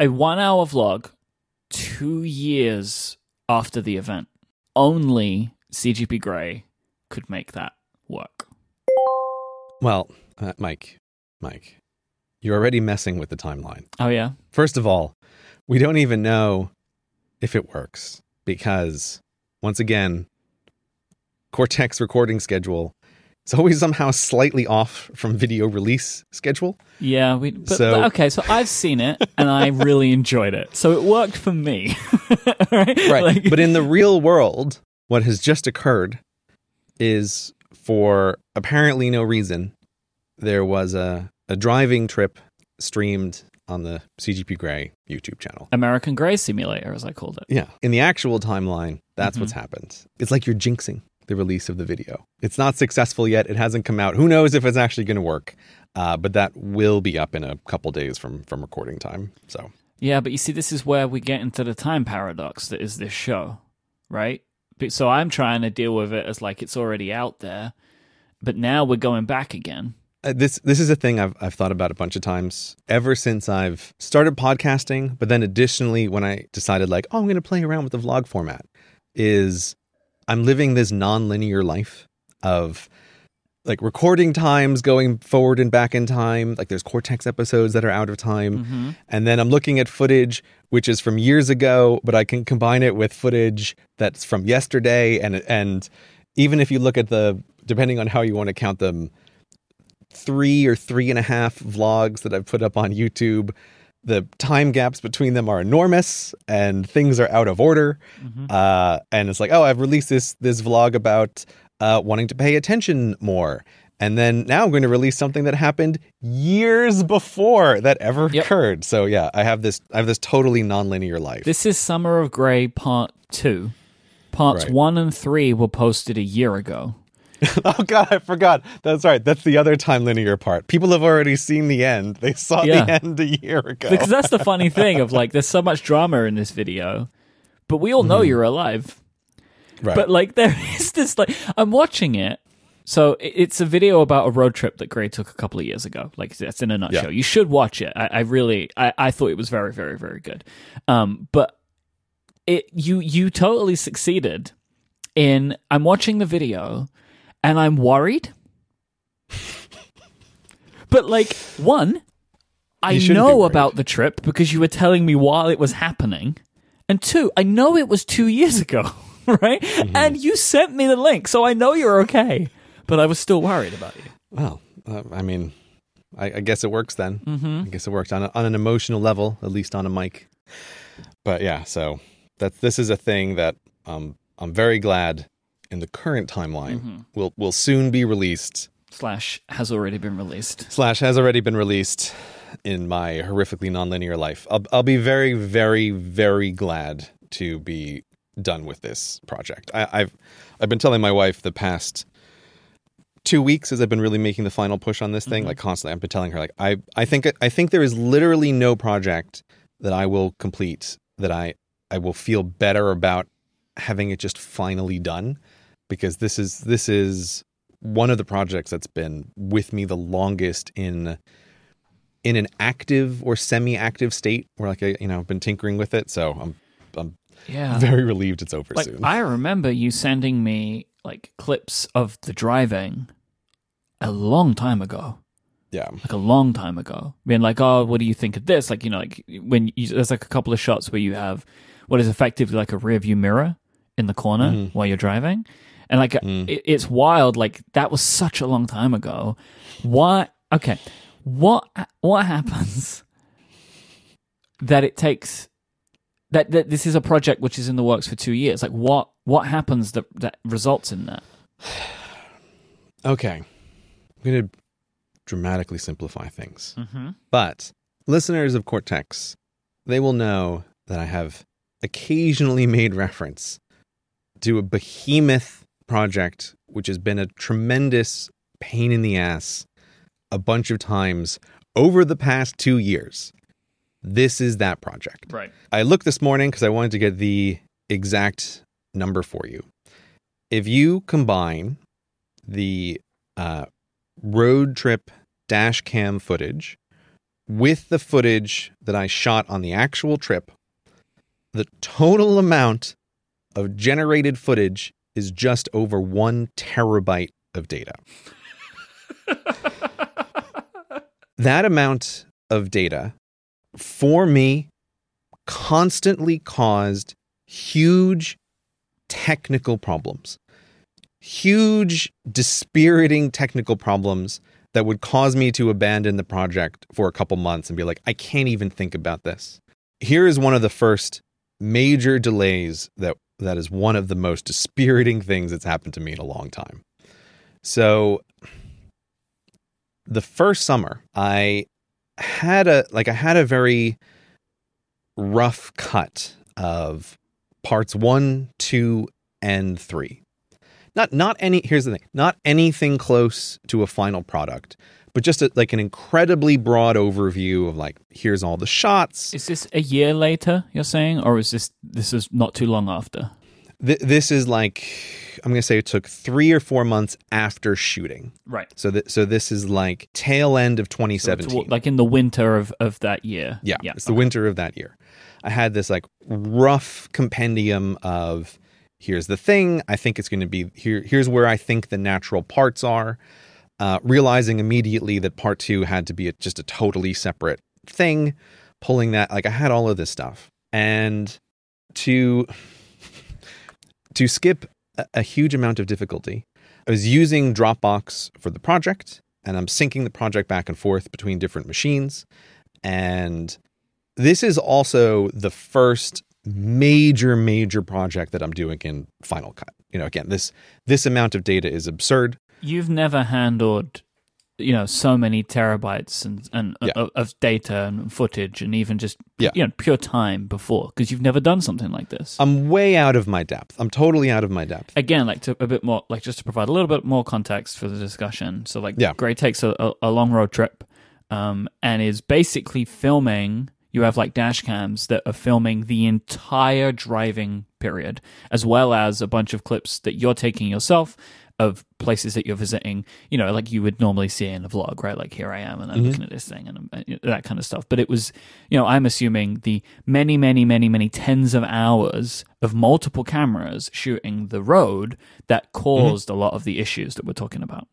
a one hour vlog two years after the event. Only CGP Grey could make that work. Well, uh, Myke, Myke, you're already messing with the timeline. Oh, yeah? First of all, we don't even know if it works because, once again, Cortex recording schedule is always somehow slightly off from video release schedule. Yeah, we. But, So- but okay, so I've seen it and I really enjoyed it, so it worked for me. right? Right. Like- but in the real world, what has just occurred is for apparently no reason, there was a, a driving trip streamed on the CGP Grey YouTube channel. American Grey Simulator, as I called it. Yeah. In the actual timeline, that's Mhm. what's happened. It's like you're jinxing the release of the video. It's not successful yet. It hasn't come out. Who knows if it's actually going to work? Uh, but that will be up in a couple days from from recording time. So Yeah, but you see, this is where we get into the time paradox that is this show, right? So I'm trying to deal with it as like it's already out there, but now we're going back again. uh, this this is a thing I've I've thought about a bunch of times ever since I've started podcasting. But then additionally, when I decided like, oh, I'm going to play around with the vlog format, is I'm living this non-linear life of like recording times going forward and back in time. Like there's Cortex episodes that are out of time. hmm And then I'm looking at footage which is from years ago, but I can combine it with footage that's from yesterday. And and even if you look at the depending on how you want to count them, three or three and a half vlogs that I've put up on YouTube, the time gaps between them are enormous and things are out of order. hmm Uh, and it's like, oh, I've released this this vlog about uh, wanting to pay attention more. And then now I'm going to release something that happened years before that ever Yep. occurred. So yeah, I have this I have this totally nonlinear life. This is Summer of Grey Part Two. Parts Right. one and three were posted a year ago. oh god, I forgot. That's right. That's the other time linear part. People have already seen the end. They saw Yeah. the end a year ago. Because that's the funny thing of like, there's so much drama in this video, but we all know you're alive. right. But like, there is this like, I'm watching it. So it's a video about a road trip that Grey took a couple of years ago. Like that's in a nutshell. Yeah. You should watch it. I, I really, I, I thought it was very, very, very good. Um, but it, you, you totally succeeded in. I'm watching the video, and I'm worried. but like, one, I You shouldn't be know about the trip because you were telling me while it was happening. And two, I know it was two years ago, right? Mm-hmm. And you sent me the link, so I know you're okay. But I was still worried about you. well, uh, I mean, I, I guess it works then. Mm-hmm. I guess it works on a, on an emotional level, at least on a Myke. But yeah, so that this is a thing that um, I'm very glad in the current timeline Mm-hmm. will will soon be released. Slash has already been released. Slash has already been released in my horrifically nonlinear life. I'll I'll be very very very glad to be done with this project. I, I've I've been telling my wife the past two weeks as I've been really making the final push on this thing, like constantly. I've been telling her like I I think I think there is literally no project that I will complete that I I will feel better about having it just finally done because this is this is one of the projects that's been with me the longest in in an active or semi-active state where like I you know I've been tinkering with it so I'm I'm Yeah. very relieved it's over like soon. I remember you sending me like clips of the driving a long time ago. yeah. Like a long time ago. Being like, oh, what do you think of this? Like, you know, like when you, there's like a couple of shots where you have what is effectively like a rear view mirror in the corner Mhm. while you're driving. And like, Mm. it, it's wild. Like, that was such a long time ago. What? Okay. What, what happens that it takes that, that this is a project which is in the works for two years? Like, what, what happens that, that results in that? Okay. I'm going to dramatically simplify things. Mm-hmm. But listeners of Cortex, they will know that I have occasionally made reference to a behemoth project which has been a tremendous pain in the ass a bunch of times over the past 2 years. This is that project. Right. I looked this morning because I wanted to get the exact number for you. If you combine the uh, road trip dash cam footage with the footage that I shot on the actual trip, the total amount of generated footage is just over one terabyte of data. that amount of data for me constantly caused huge technical problems, huge, dispiriting technical problems that would cause me to abandon the project for a couple months and be like, I can't even think about this. Here is one of the first major delays that that is one of the most dispiriting things that's happened to me in a long time. So the first summer, I had a like I had a very rough cut of parts 1, 2 and 3. Not not any here's the thing, not anything close to a final product, but just a, like an incredibly broad overview of like here's all the shots. Is this a year later? You're saying, or is this this is not too long after? Th- this is like I'm gonna say it took three or four months after shooting. Right. So th- so this is like tail end of 2017. like in the winter of, of that year. yeah, Yeah. it's the winter of that year. I had this like rough compendium of here's the thing. I think it's going to be here. Here's where I think the natural parts are. Uh, realizing immediately that part two had to be a, just a totally separate thing. Pulling that like I had all of this stuff and to to skip a, a huge amount of difficulty. I was using Dropbox for the project, and I'm syncing the project back and forth between different machines. And this is also the first major, major project that I'm doing in Final Cut. You know, again, this this amount of data is absurd. You've never handled, you know, so many terabytes and and Yeah. of, of data and footage and even just Yeah. you know pure time before because you've never done something like this. I'm way out of my depth. I'm totally out of my depth. Again, like to a bit more, like just to provide a little bit more context for the discussion. So, like, Yeah. Grey takes a, a, a long road trip, um, and is basically filming. You have like dash cams that are filming the entire driving period, as well as a bunch of clips that you're taking yourself of places that you're visiting. You know, like you would normally see in a vlog, right? Like here I am, and I'm looking at this thing, and uh, that kind of stuff. But it was, you know, I'm assuming the many, many, many, many tens of hours of multiple cameras shooting the road that caused a lot of the issues that we're talking about.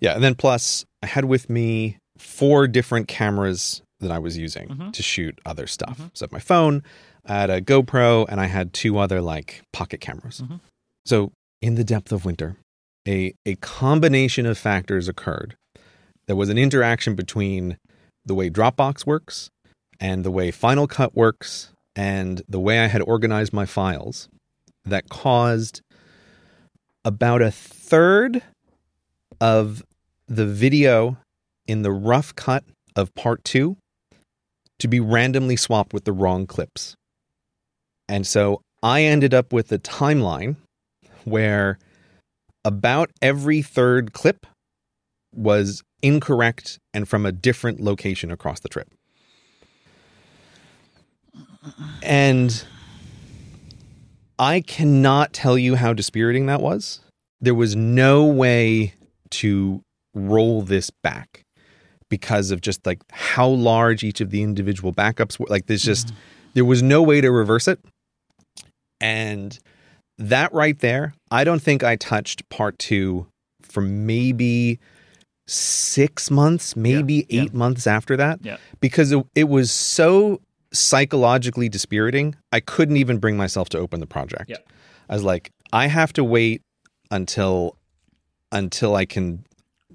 Yeah, and then plus I had with me four different cameras that I was using Mm-hmm. to shoot other stuff. So I had my phone, I had a GoPro, and I had two other like pocket cameras. Mm-hmm. So in the depth of winter, a a combination of factors occurred. There was an interaction between the way Dropbox works and the way Final Cut works and the way I had organized my files that caused about a third of the video in the rough cut of part two to be randomly swapped with the wrong clips. And so I ended up with a timeline where about every third clip was incorrect and from a different location across the trip. And I cannot tell you how dispiriting that was. There was no way to roll this back because of just like how large each of the individual backups were. Like there's just mm-hmm. there was no way to reverse it. And that right there, I don't think I touched part two for maybe six months, maybe yeah. eight months after that Yeah. because it, it was so psychologically dispiriting. I couldn't even bring myself to open the project. Yeah. I was like, I have to wait until until I can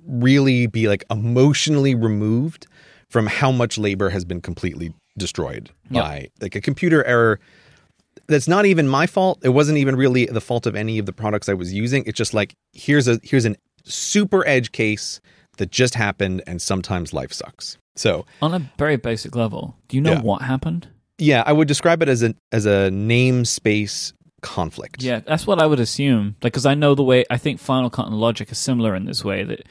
really be like emotionally removed from how much labor has been completely destroyed Yeah. by like a computer error that's not even my fault. It wasn't even really the fault of any of the products I was using. It's just like here's a here's an super edge case that just happened and sometimes life sucks. So, On a very basic level, do you know Yeah. what happened? yeah, I would describe it as a as a namespace conflict. Yeah, that's what I would assume. Like, because I know the way I think Final Cut and Logic are similar in this way that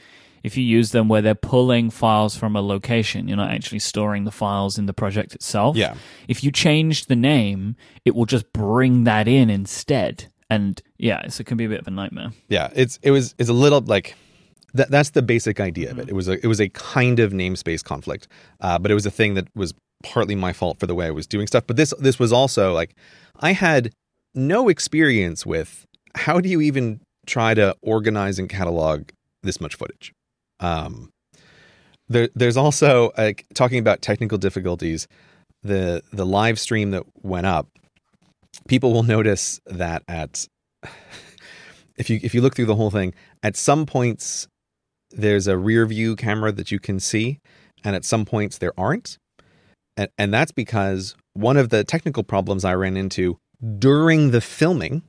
if you use them where they're pulling files from a location, you're not actually storing the files in the project itself. Yeah. If you change the name, it will just bring that in instead. And yeah, so it can be a bit of a nightmare. Yeah, it's it was it's a little like that, that's the basic idea of it. It was a it was a kind of namespace conflict, uh, but it was a thing that was partly my fault for the way I was doing stuff. But this this was also like I had no experience with how do you even try to organize and catalog this much footage. Um, there, there's also talking about technical difficulties. The the live stream that went up, people will notice that at if you if you look through the whole thing, at some points there's a rear view camera that you can see, and at some points there aren't. And, and that's because one of the technical problems I ran into during the filming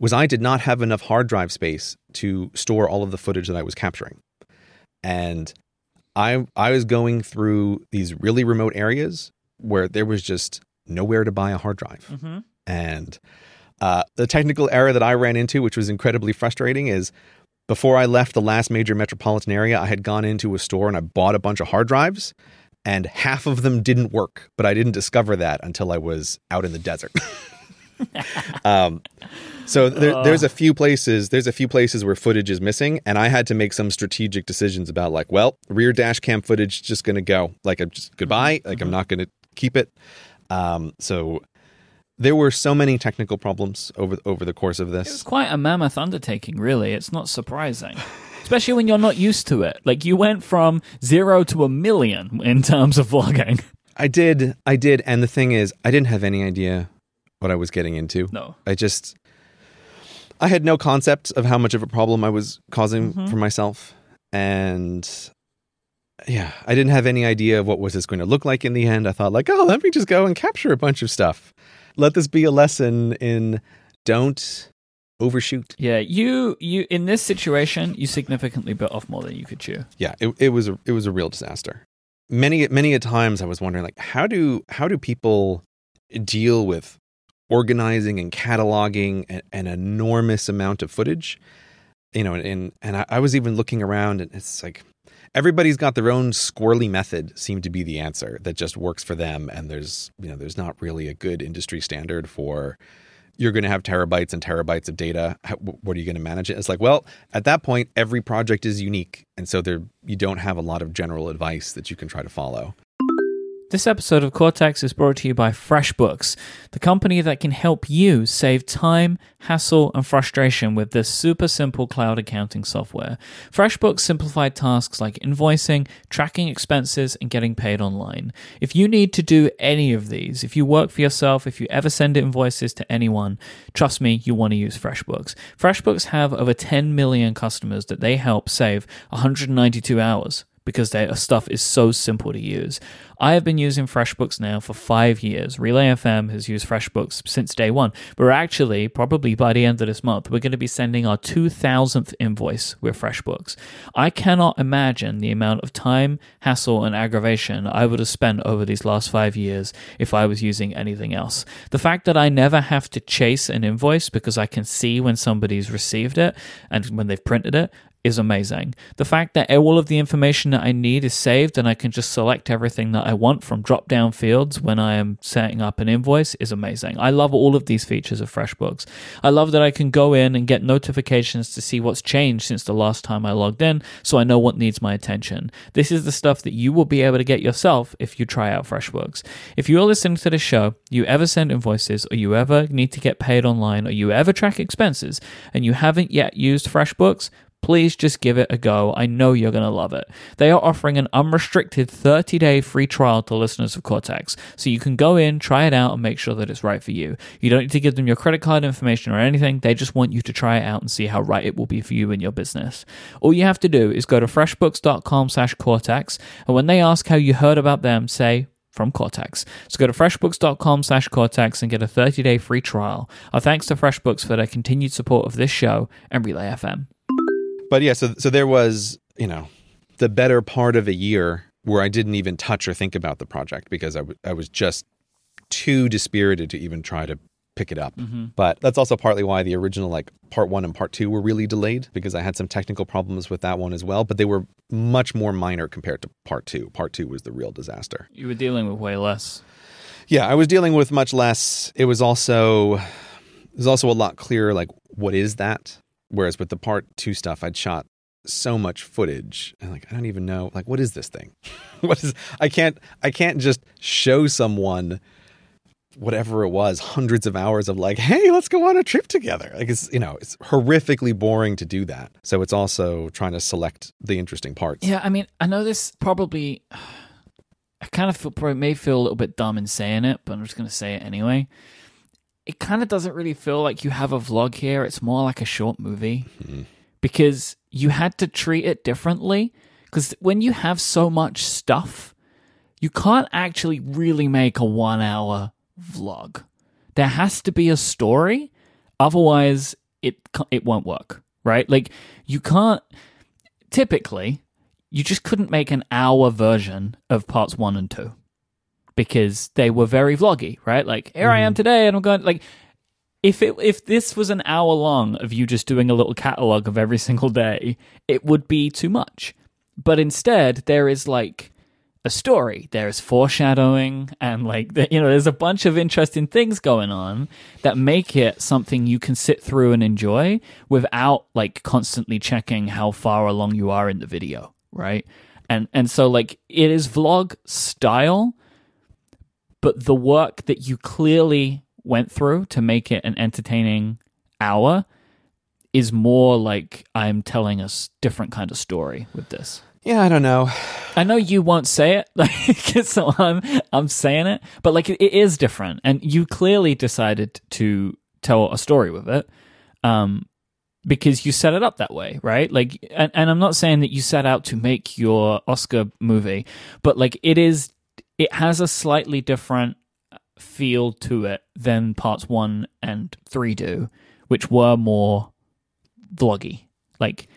was I did not have enough hard drive space to store all of the footage that I was capturing. And I I was going through these really remote areas where there was just nowhere to buy a hard drive. Mm-hmm. And uh, the technical error that I ran into, which was incredibly frustrating, is before I left the last major metropolitan area, I had gone into a store and I bought a bunch of hard drives, and half of them didn't work. But I didn't discover that until I was out in the desert. um, so there, there's a few places. There's a few places where footage is missing, and I had to make some strategic decisions about like, well, rear dash cam footage just going to go. Like, I'm just goodbye. Like, I'm not going to keep it. Um, so there were so many technical problems over over the course of It was quite a mammoth undertaking, really. It's not surprising. Especially when you're not used to it. Like, you went from zero to a million in terms of vlogging. I did, I did, and the thing is, I didn't have any idea what I was getting into. No. I just I had no concept of how much of a problem I was causing Mhm. for myself and yeah, I didn't have any idea of what was this going to look like in the end. I thought like, "Oh, let me just go and capture a bunch of stuff. Let this be a lesson in don't overshoot." Yeah, you you in this situation, you significantly bit off more than you could chew. Yeah, it it was a, it was a real disaster. Many many a times I was wondering like how do how do people deal with organizing and cataloging an, an enormous amount of footage? You know, and and I, I was even looking around and it's like everybody's got their own squirrely method seemed to be the answer that just works for them. And there's you know there's not really a good industry standard for you're going to have terabytes and terabytes of data. How, what are you going to manage it? It's like well at that point every project is unique. And so there you don't have a lot of general advice that you can try to follow This episode of Cortex is brought to you by FreshBooks, the company that can help you save time, hassle, and frustration with this super simple cloud accounting software. FreshBooks simplify tasks like invoicing, tracking expenses, and getting paid online. If you need to do any of these, if you work for yourself, if you ever send invoices to anyone, trust me, you want to use FreshBooks. FreshBooks have over 10 million customers that they help save 192 hours because their stuff is so simple to use. I have been using FreshBooks now for five years. Relay FM has used FreshBooks since day one. We're actually, probably by the end of this month, we're going to be sending our 2000th invoice with FreshBooks. I cannot imagine the amount of time, hassle, and aggravation I would have spent over these last five years if I was using anything else. The fact that I never have to chase an invoice because I can see when somebody's received it and when they've printed it is amazing. The fact that all of the information that I need is saved and I can just select everything that I want from drop down fields when I am setting up an invoice is amazing. I love all of these features of FreshBooks. I love that I can go in and get notifications to see what's changed since the last time I logged in so I know what needs my attention. This is the stuff that you will be able to get yourself if you try out FreshBooks. If you're listening to this show, you ever send invoices or you ever need to get paid online or you ever track expenses and you haven't yet used FreshBooks, please just give it a go. I know you're going to love it. They are offering an unrestricted 30 day free trial to listeners of Cortex, so you can go in, try it out, and make sure that it's right for you. You don't need to give them your credit card information or anything, they just want you to try it out and see how right it will be for you and your business. All you have to do is go to freshbooks.com slash Cortex, and when they ask how you heard about them, say, from Cortex. So go to freshbooks.com slash Cortex and get a 30 day free trial. Our thanks to FreshBooks for their continued support of this show and Relay FM. But yeah, so so there was, you know, the better part of a year where I didn't even touch or think about the project because I, w- I was just too dispirited to even try to pick it up. Mm-hmm. But that's also partly why the original like part 1 and part 2 were really delayed because I had some technical problems with that one as well, but they were much more minor compared to part 2. Part 2 was the real disaster. You were dealing with way less. Yeah, I was dealing with much less. It was also it was also a lot clearer like what is that? Whereas with the part 2 stuff I'd shot so much footage and like I don't even know like what is this thing? what is I can't I can't just show someone whatever it was hundreds of hours of like hey let's go on a trip together like it's you know it's horrifically boring to do that so it's also trying to select the interesting parts Yeah, I mean, I know this probably. I kind of feel probably may feel a little bit dumb in saying it, but I'm just going to say it anyway. It kind of doesn't really feel like you have a vlog here. It's more like a short movie hmm. because you had to treat it differently. Because when you have so much stuff, you can't actually really make a one hour vlog. There has to be a story, otherwise it it won't work, right? Like you can't typically you just couldn't make an hour version of parts 1 and 2 because they were very vloggy, right? Like here I am mm. today and I'm going like if it if this was an hour long of you just doing a little catalog of every single day, it would be too much. But instead, there is like a story. There's foreshadowing, and like the, you know, there's a bunch of interesting things going on that make it something you can sit through and enjoy without like constantly checking how far along you are in the video, right? And and so like it is vlog style, but the work that you clearly went through to make it an entertaining hour is more like I'm telling a different kind of story with this. yeah i don't know I know you won't say it, like so I'm I'm saying it, but like it, it is different, and you clearly decided to tell a story with it, um, because you set it up that way, right? Like, and, and I'm not saying that you set out to make your Oscar movie, but like it is, it has a slightly different feel to it than parts one and three do, which were more vloggy, like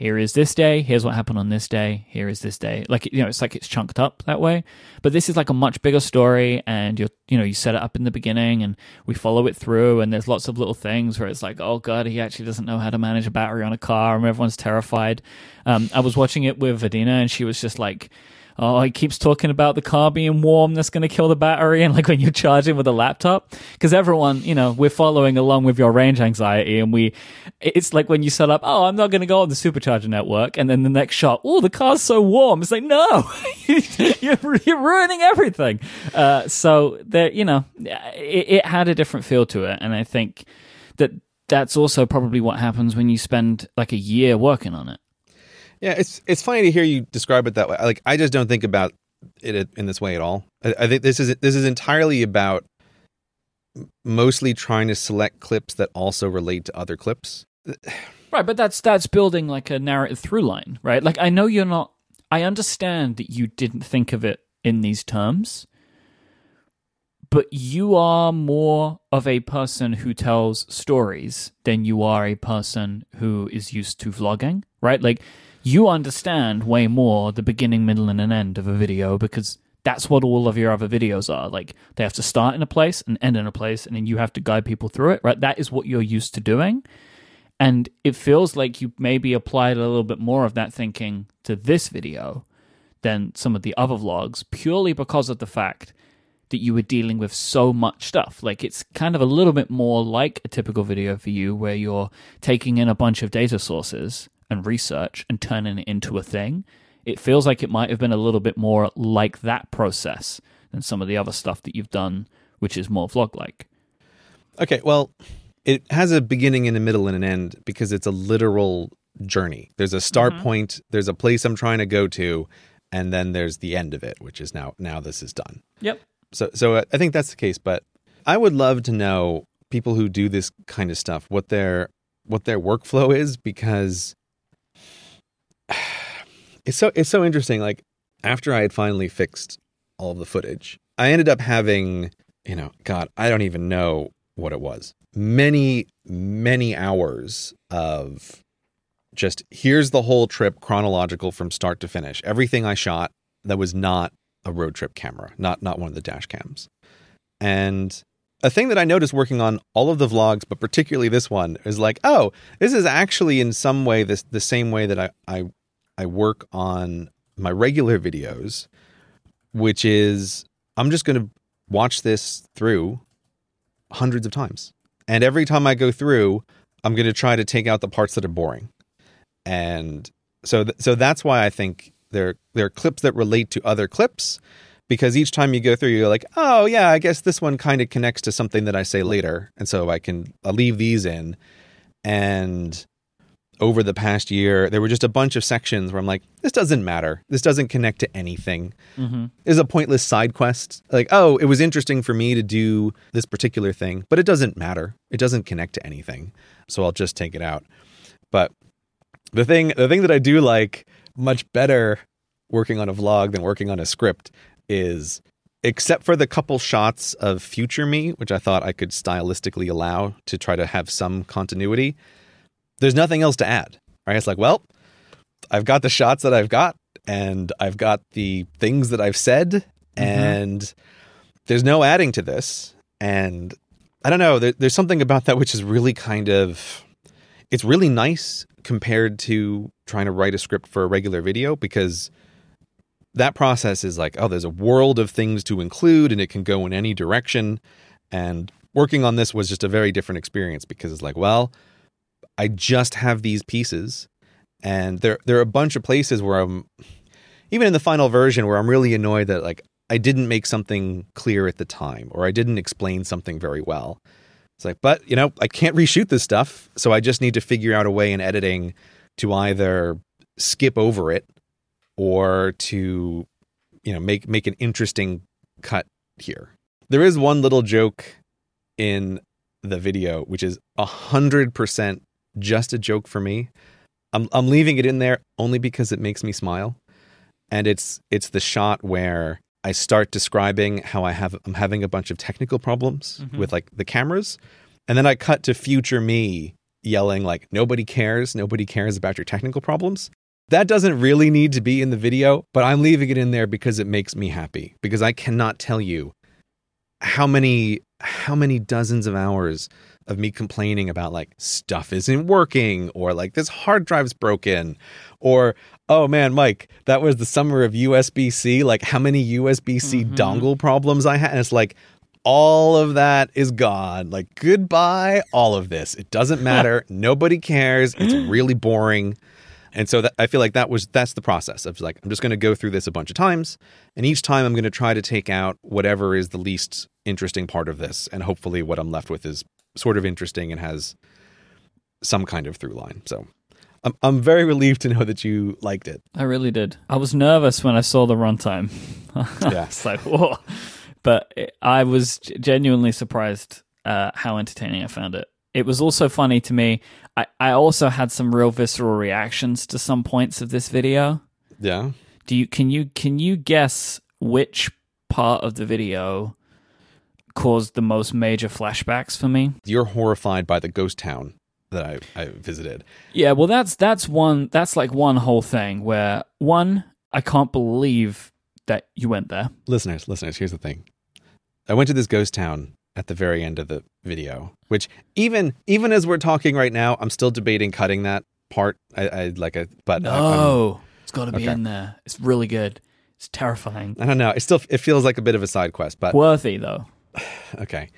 here is this day here's what happened on this day here is this day. Like you know it's like it's chunked up that way. But this is like a much bigger story and you're you know you set it up in the beginning and we follow it through and there's lots of little things where it's like oh god he actually doesn't know how to manage a battery on a car and everyone's terrified. Um, i was watching it with vadina and she was just like oh, he keeps talking about the car being warm. That's going to kill the battery. And like when you're charging with a laptop, because everyone, you know, we're following along with your range anxiety. And we, it's like when you set up, oh, I'm not going to go on the supercharger network. And then the next shot, oh, the car's so warm. It's like, no, you're, you're ruining everything. Uh, so there, you know, it, it had a different feel to it. And I think that that's also probably what happens when you spend like a year working on it. Yeah, it's it's funny to hear you describe it that way. Like I just don't think about it in this way at all. I, I think this is this is entirely about mostly trying to select clips that also relate to other clips. Right, but that's that's building like a narrative through line, right? Like I know you're not I understand that you didn't think of it in these terms, but you are more of a person who tells stories than you are a person who is used to vlogging, right? Like you understand way more the beginning, middle, and an end of a video because that's what all of your other videos are. Like they have to start in a place and end in a place, and then you have to guide people through it, right? That is what you're used to doing. And it feels like you maybe applied a little bit more of that thinking to this video than some of the other vlogs, purely because of the fact that you were dealing with so much stuff. Like it's kind of a little bit more like a typical video for you where you're taking in a bunch of data sources and research and turning it into a thing. It feels like it might have been a little bit more like that process than some of the other stuff that you've done, which is more vlog like. Okay, well, it has a beginning and a middle and an end because it's a literal journey. There's a start point, there's a place I'm trying to go to, and then there's the end of it, which is now now this is done. Yep. So so uh, I think that's the case, but I would love to know people who do this kind of stuff what their what their workflow is because it's so it's so interesting like after I had finally fixed all of the footage, I ended up having, you know, god, I don't even know what it was. Many many hours of just here's the whole trip chronological from start to finish. Everything I shot that was not a road trip camera, not not one of the dash cams. And a thing that I noticed working on all of the vlogs, but particularly this one, is like, oh, this is actually in some way this the same way that I I, I work on my regular videos, which is I'm just gonna watch this through hundreds of times. And every time I go through, I'm gonna try to take out the parts that are boring. And So th- so that's why I think there there are clips that relate to other clips because each time you go through you're like, "Oh, yeah, I guess this one kind of connects to something that I say later." And so I can I'll leave these in and over the past year, there were just a bunch of sections where I'm like, this doesn't matter. This doesn't connect to anything. Mm-hmm. Is a pointless side quest. Like, oh, it was interesting for me to do this particular thing, but it doesn't matter. It doesn't connect to anything. So I'll just take it out. But the thing the thing that I do like much better working on a vlog than working on a script is except for the couple shots of future me, which I thought I could stylistically allow to try to have some continuity, there's nothing else to add. Right? It's like, well, I've got the shots that I've got, and I've got the things that I've said, mm-hmm. and there's no adding to this. And I don't know, there, there's something about that which is really kind of, it's really nice compared to trying to write a script for a regular video because that process is like, oh, there's a world of things to include and it can go in any direction. And working on this was just a very different experience because it's like, well, I just have these pieces, and there there are a bunch of places where I'm, even in the final version, where I'm really annoyed that like I didn't make something clear at the time, or I didn't explain something very well. It's like, but you know, I can't reshoot this stuff, so I just need to figure out a way in editing to either skip over it or to you know make make an interesting cut here. There is one little joke in the video which is a hundred percent just a joke for me. I'm I'm leaving it in there only because it makes me smile. And it's it's the shot where I start describing how I have I'm having a bunch of technical problems Mhm. with like the cameras. And then I cut to future me yelling like nobody cares, nobody cares about your technical problems. That doesn't really need to be in the video, but I'm leaving it in there because it makes me happy because I cannot tell you how many how many dozens of hours of me complaining about like stuff isn't working or like this hard drive's broken or oh man Myke that was the summer of usb-c like how many usb-c Mhm. dongle problems i had. And it's like all of that is gone. Like goodbye all of this. It doesn't matter. Nobody cares. It's really boring. And so that, I feel like that was that's the process of like I'm just going to go through this a bunch of times, and each time I'm going to try to take out whatever is the least interesting part of this, and hopefully what I'm left with is sort of interesting and has some kind of through line. So I'm I'm very relieved to know that you liked it. I really did. I was nervous when I saw the runtime. Yeah. it's like, whoa. But it, I was genuinely surprised uh, how entertaining I found it. It was also funny to me. I, I also had some real visceral reactions to some points of this video. Yeah. Do you can you can you guess which part of the video caused the most major flashbacks for me? You're horrified by the ghost town that I, I visited. Yeah, well that's that's one that's like one whole thing where one I can't believe that you went there. Listeners, listeners, here's the thing. I went to this ghost town at the very end of the video, which even even as we're talking right now, I'm still debating cutting that part. I, I like a but uh, um, I- I'm- it's got to be Okay. in there. It's really good. It's terrifying. I don't know. It still it feels like a bit of a side quest, but Worthy though. okay.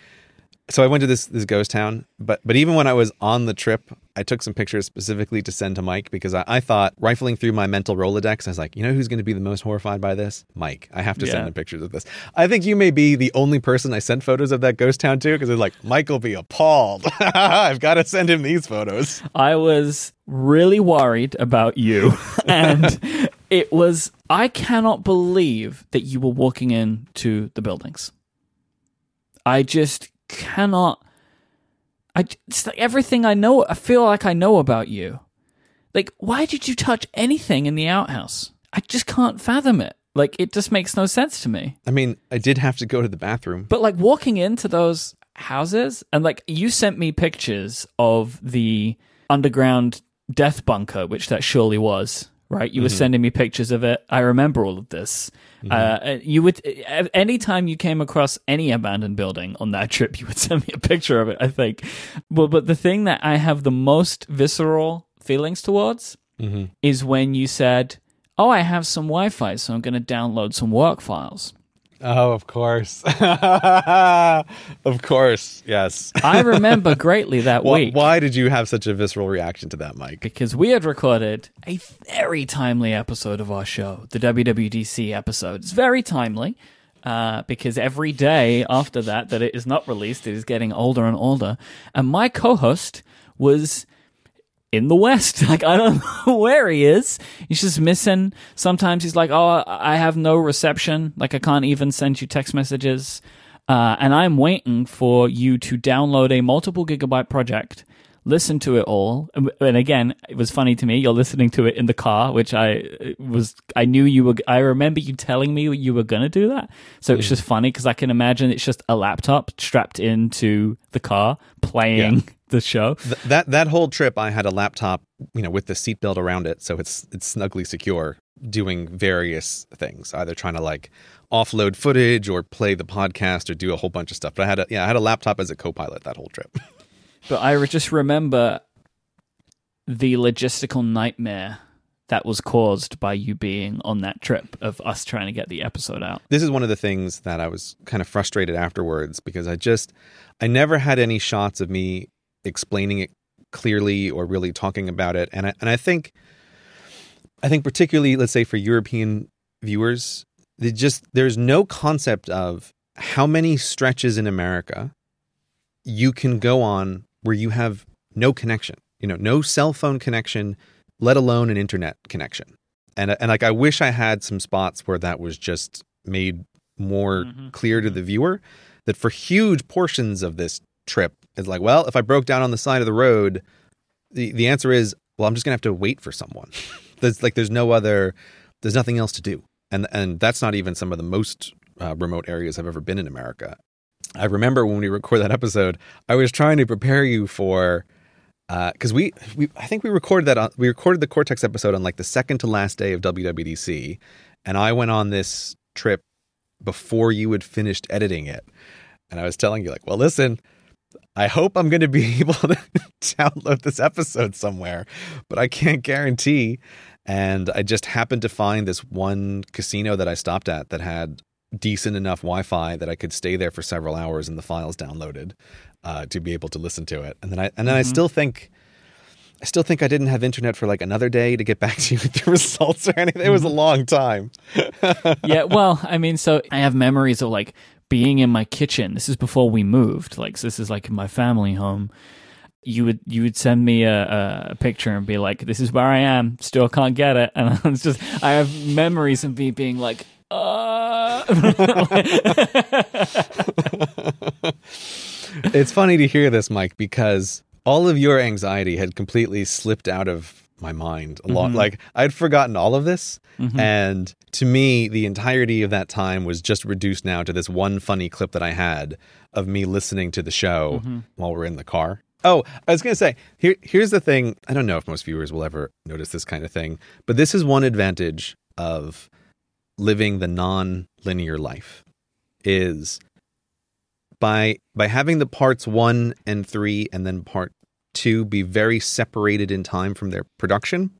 So I went to this this ghost town, but but even when I was on the trip, I took some pictures specifically to send to Myke because I, I thought rifling through my mental Rolodex, I was like, you know who's going to be the most horrified by this? Myke. I have to Yeah. send him pictures of this. I think you may be the only person I sent photos of that ghost town to because it's like Myke will be appalled. I've got to send him these photos. I was really worried about you and it was I cannot believe that you were walking into the buildings. I just cannot I it's like everything I know I feel like I know about you. Like why did you touch anything in the outhouse? I just can't fathom it. Like it just makes no sense to me. I mean, I did have to go to the bathroom. But like walking into those houses and like you sent me pictures of the underground death bunker, which that surely was, right? You were sending me pictures of it. I remember all of this. Uh, you would anytime you came across any abandoned building on that trip, you would send me a picture of it. I think. Well, but the thing that I have the most visceral feelings towards Mm-hmm. is when you said, "Oh, I have some Wi-Fi, so I'm going to download some work files." Oh, of course. of course. Yes. I remember greatly that Why, week why did you have such a visceral reaction to that, Myke? because we had recorded a very timely episode of our show, the WWDC episode. It's very timely uh, because every day after that that it is not released, it is getting older and older. And my co-host was in the West. Like, I don't know where he is. He's just missing. Sometimes he's like, oh, I have no reception. Like, I can't even send you text messages. Uh, and I'm waiting for you to download a multiple gigabyte project, listen to it all. And- again, it was funny to me. You're listening to it in the car, which I was, I knew you were, I remember you telling me you were going to do that. So it's mm. just funny because I can imagine it's just a laptop strapped into the car playing Yeah. the show. Th- that that whole trip, I had a laptop, you know, with the seatbelt around it, so it's it's snugly secure, doing various things, either trying to like offload footage or play the podcast or do a whole bunch of stuff. But I had a yeah, I had a laptop as a co-pilot that whole trip. But I just remember the logistical nightmare that was caused by you being on that trip of us trying to get the episode out. this is one of the things that I was kind of frustrated afterwards because I just I never had any shots of me explaining it clearly or really talking about it and I, and I think I think particularly let's say for European viewers they just there's no concept of how many stretches in America you can go on where you have no connection you know no cell phone connection let alone an internet connection. And and like I wish I had some spots where that was just made more Mhm. clear to the viewer that for huge portions of this trip it's like well if I broke down on the side of the road the the answer is well I'm just gonna have to wait for someone. There's like there's no other there's nothing else to do. And and that's not even some of the most uh, remote areas I've ever been in America I remember when we record that episode I was trying to prepare you for uh, because we, we I think we recorded that on, we recorded the Cortex episode on like the second to last day of WWDC, and I went on this trip before you had finished editing it, and I was telling you like, well, listen, I hope I'm going to be able to download this episode somewhere, but I can't guarantee. And I just happened to find this one casino that I stopped at that had decent enough Wi-Fi that I could stay there for several hours and the files downloaded uh, to be able to listen to it. And then I and then I still think I still think I didn't have internet for like another day to get back to you with the results or anything. It was a long time. yeah, well, I mean, so I have memories of like being in my kitchen. This is before we moved. Like, so this is like in my family home. You would you would send me a, a picture and be like, "This is where I am. Still can't get it." And it's just, I have memories of me being like, "Uh." it's funny to hear this, Myke, because all of your anxiety had completely slipped out of my mind a lot. Mm-hmm. Like I'd forgotten all of this. Mm-hmm. And to me, the entirety of that time was just reduced now to this one funny clip that I had of me listening to the show mm-hmm. while we're in the car. Oh, I was going to say, here, here's the thing. I don't know if most viewers will ever notice this kind of thing, but this is one advantage of living the non-linear life is by by having the parts 1 and 3 and then part 2 be very separated in time from their production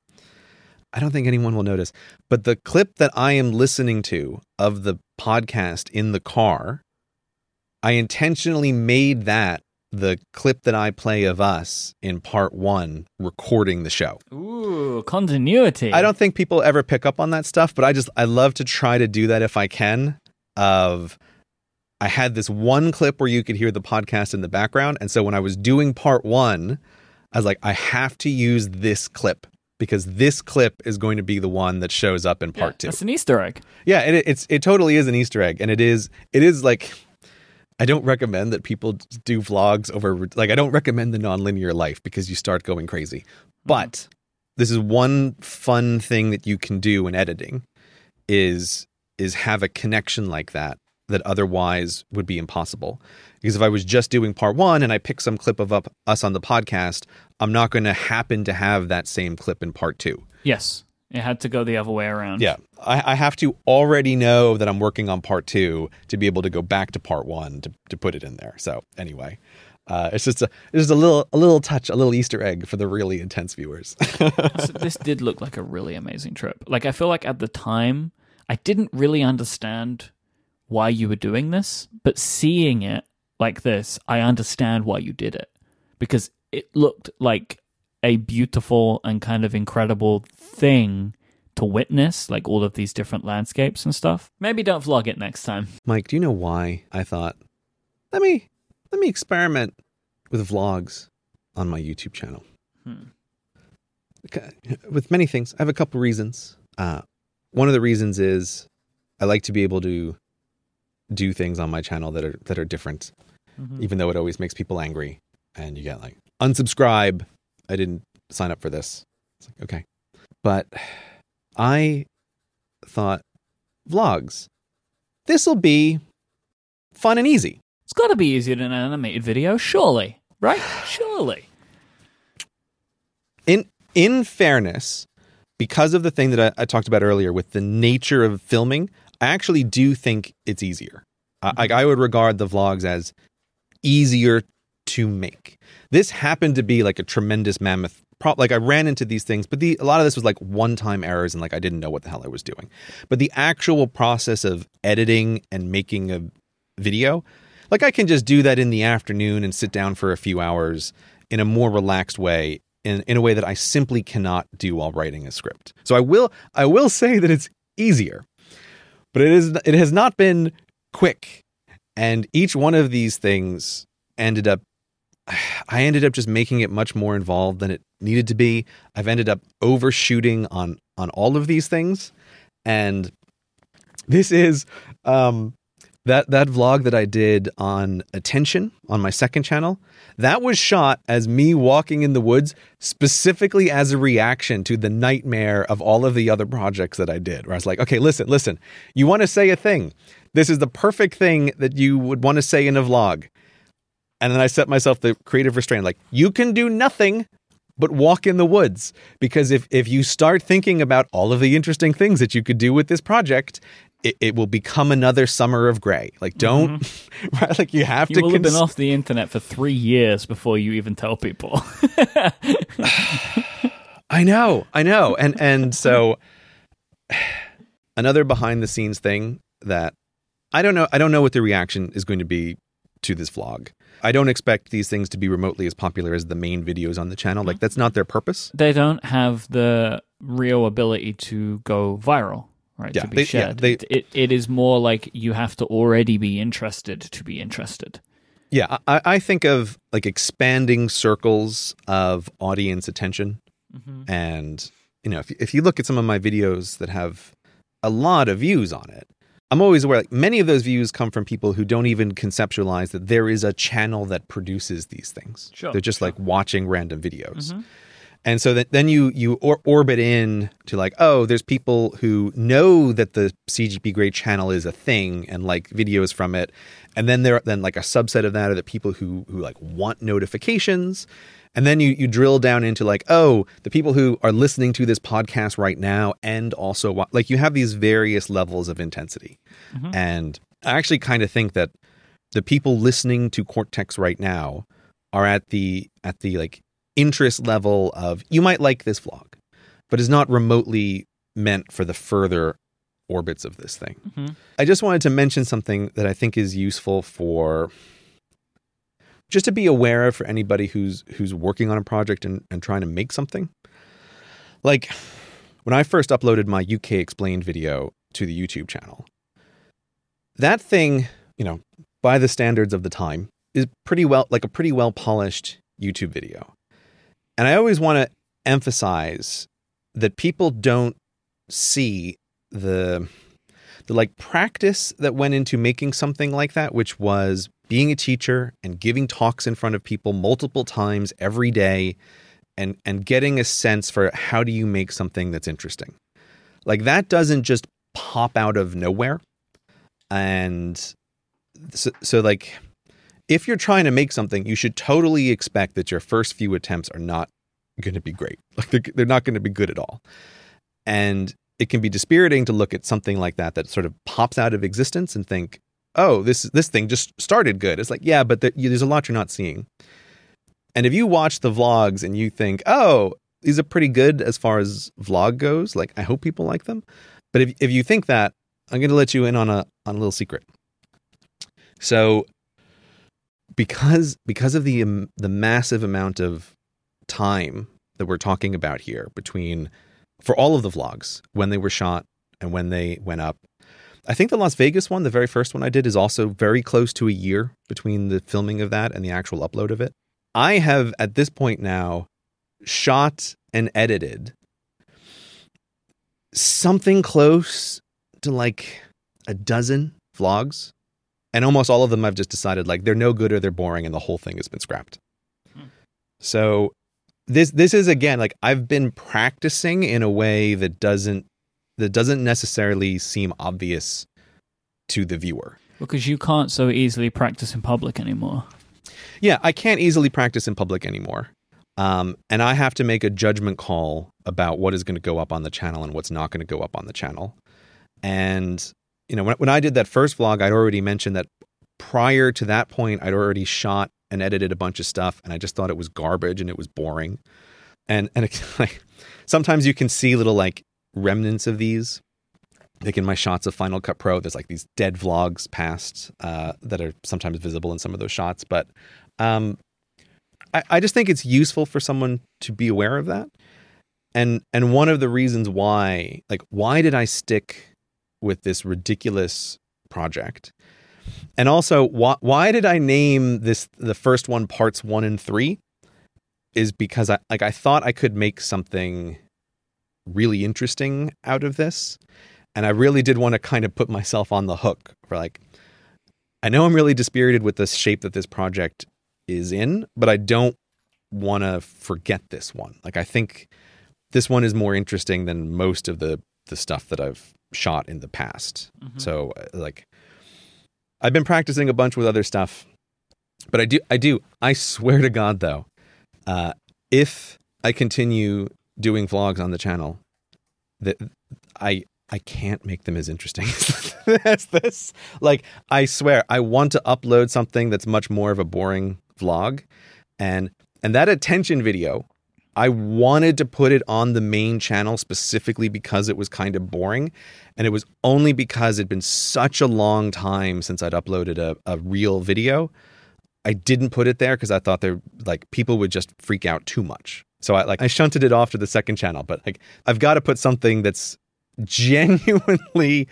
I don't think anyone will notice. But the clip that I am listening to of the podcast in the car I intentionally made that the clip that I play of us in part 1 recording the show Ooh, continuity. I don't think people ever pick up on that stuff, but I just I love to try to do that if I can. Of I had this one clip where you could hear the podcast in the background, and so when I was doing part one, I was like, I have to use this clip because this clip is going to be the one that shows up in part two. It's an Easter egg. Yeah, it, it's it totally is an Easter egg, and it is it is like I don't recommend that people do vlogs over like I don't recommend the nonlinear life because you start going crazy. Mm-hmm. But this is one fun thing that you can do in editing is is have a connection like that that otherwise would be impossible. Because if I was just doing part 1 and I pick some clip of up, us on the podcast, I'm not going to happen to have that same clip in part 2. Yes, it had to go the other way around. Yeah, I, I have to already know that I'm working on part two to be able to go back to part one to, to put it in there. So anyway, uh, it's just a it's just a little a little touch, a little Easter egg for the really intense viewers. So this did look like a really amazing trip. Like I feel like at the time I didn't really understand why you were doing this, but seeing it like this, I understand why you did it because it looked like a beautiful and kind of incredible thing to witness, like all of these different landscapes and stuff. Maybe don't vlog it next time. Myke, do you know why I thought let me let me experiment with vlogs on my YouTube channel? Hmm. Okay, With many things, I have a couple reasons. Uh, one of the reasons is I like to be able to do things on my channel that are that are different, Mhm. even though it always makes people angry. And you get like unsubscribe. I didn't sign up for this. It's like okay, but I thought vlogs. This will be fun and easy. It's got to be easier than an animated video, surely, right? Surely. in in fairness, because of the thing that I, I talked about earlier with the nature of filming, I actually do think it's easier. I, like I would regard the vlogs as easier to make. This happened to be like a tremendous mammoth. Pro- like I ran into these things, but the a lot of this was like one time errors and like I didn't know what the hell I was doing. But the actual process of editing and making a video, like I can just do that in the afternoon and sit down for a few hours in a more relaxed way in, in a way that I simply cannot do while writing a script. So I will I will say that it's easier. But it is it has not been quick. And each one of these things ended up I ended up just making it much more involved than it needed to be. I've ended up overshooting on on all of these things. And this is um that that vlog that I did on attention on my second channel, that was shot as me walking in the woods specifically as a reaction to the nightmare of all of the other projects that I did. Where I was like, okay, listen, listen, you want to say a thing. This is the perfect thing that you would want to say in a vlog. And then I set myself the creative restraint like, you can do nothing but walk in the woods. Because if, if you start thinking about all of the interesting things that you could do with this project, it, it will become another summer of Grey. Like, don't, mm-hmm. right? Like, you have You to will have been off the internet for three years before you even tell people. I know, I know, and and so another behind the scenes thing that I don't know. I don't know what the reaction is going to be to this vlog. I don't expect these things to be remotely as popular as the main videos on the channel. Like that's not their purpose. they don't have the real ability to go viral, right? Yeah, to be they- yeah, shared. they- it, it, it is more like you have to already be interested to be interested. Yeah, I, I think of like expanding circles of audience attention, mm-hmm. and you know, if if you look at some of my videos that have a lot of views on it, I'm always aware like many of those views come from people who don't even conceptualize that there is a channel that produces these things. Sure, They're just sure. like watching random videos. Mm-hmm. And so that then you you or, orbit in to like oh there's people who know that the CGP Grey channel is a thing and like videos from it, and then there then like a subset of that are the people who who like want notifications, and then you you drill down into like oh the people who are listening to this podcast right now and also like you have these various levels of intensity, and I actually kind of think that the people listening to Cortex right now are at the at the like interest level of you might like this vlog, but is not remotely meant for the further orbits of this thing. Mhm. I just wanted to mention something that I think is useful for just to be aware of for anybody who's who's working on a project and, and trying to make something. Like when I first uploaded my UK explained video to the YouTube channel, that thing, you know, by the standards of the time, is pretty well like a pretty well polished YouTube video. And I always want to emphasize that people don't see the the like practice that went into making something like that, which was being a teacher and giving talks in front of people multiple times every day and and getting a sense for how do you make something that's interesting. Like that doesn't just pop out of nowhere. And so, so like if you're trying to make something, you should totally expect that your first few attempts are not going to be great. Like they're, they're not going to be good at all. And it can be dispiriting to look at something like that that sort of pops out of existence and think, "Oh, this this thing just started good." It's like, yeah, but there, there's a lot you're not seeing. And if you watch the vlogs and you think, "Oh, these are pretty good as far as vlog goes," like I hope people like them. But if if you think that, I'm going to let you in on a on a little secret. So because because of the um, the massive amount of time that we're talking about here between for all of the vlogs when they were shot and when they went up. I think the Las Vegas one, the very first one I did, is also very close to a year between the filming of that and the actual upload of it. I have at this point now shot and edited something close to like a dozen vlogs. And almost all of them I've just decided like they're no good or they're boring and the whole thing has been scrapped. Hmm. So this this is again like I've been practicing in a way that doesn't that doesn't necessarily seem obvious to the viewer. Because you can't so easily practice in public anymore. Yeah, I can't easily practice in public anymore. Um, and I have to make a judgment call about what is going to go up on the channel and what's not going to go up on the channel. And, you know, when, when I did that first vlog, I'd already mentioned that prior to that point, I'd already shot and edited a bunch of stuff, and I just thought it was garbage and it was boring. And and it, like sometimes you can see little like remnants of these. Like in my shots of Final Cut Pro, there's like these dead vlogs past uh, that are sometimes visible in some of those shots. But um, I, I just think it's useful for someone to be aware of that. And and one of the reasons why, like, why did I stick with this ridiculous project? And also, why why did I name this the first one parts one and three? Is because I like I thought I could make something really interesting out of this, and I really did want to kind of put myself on the hook for like. I know I'm really dispirited with the shape that this project is in, but I don't want to forget this one. Like I think this one is more interesting than most of the the stuff that I've shot in the past. Mm-hmm. So uh, like I've been practicing a bunch with other stuff, but I do I do I swear to God though, uh, if I continue doing vlogs on the channel, that I I can't make them as interesting as this. Like I swear, I want to upload something that's much more of a boring vlog, and and that attention video, I wanted to put it on the main channel specifically because it was kind of boring. And it was only because it'd been such a long time since I'd uploaded a, a real video. I didn't put it there because I thought they're like people would just freak out too much. So I like I shunted it off to the second channel, but like I've got to put something that's genuinely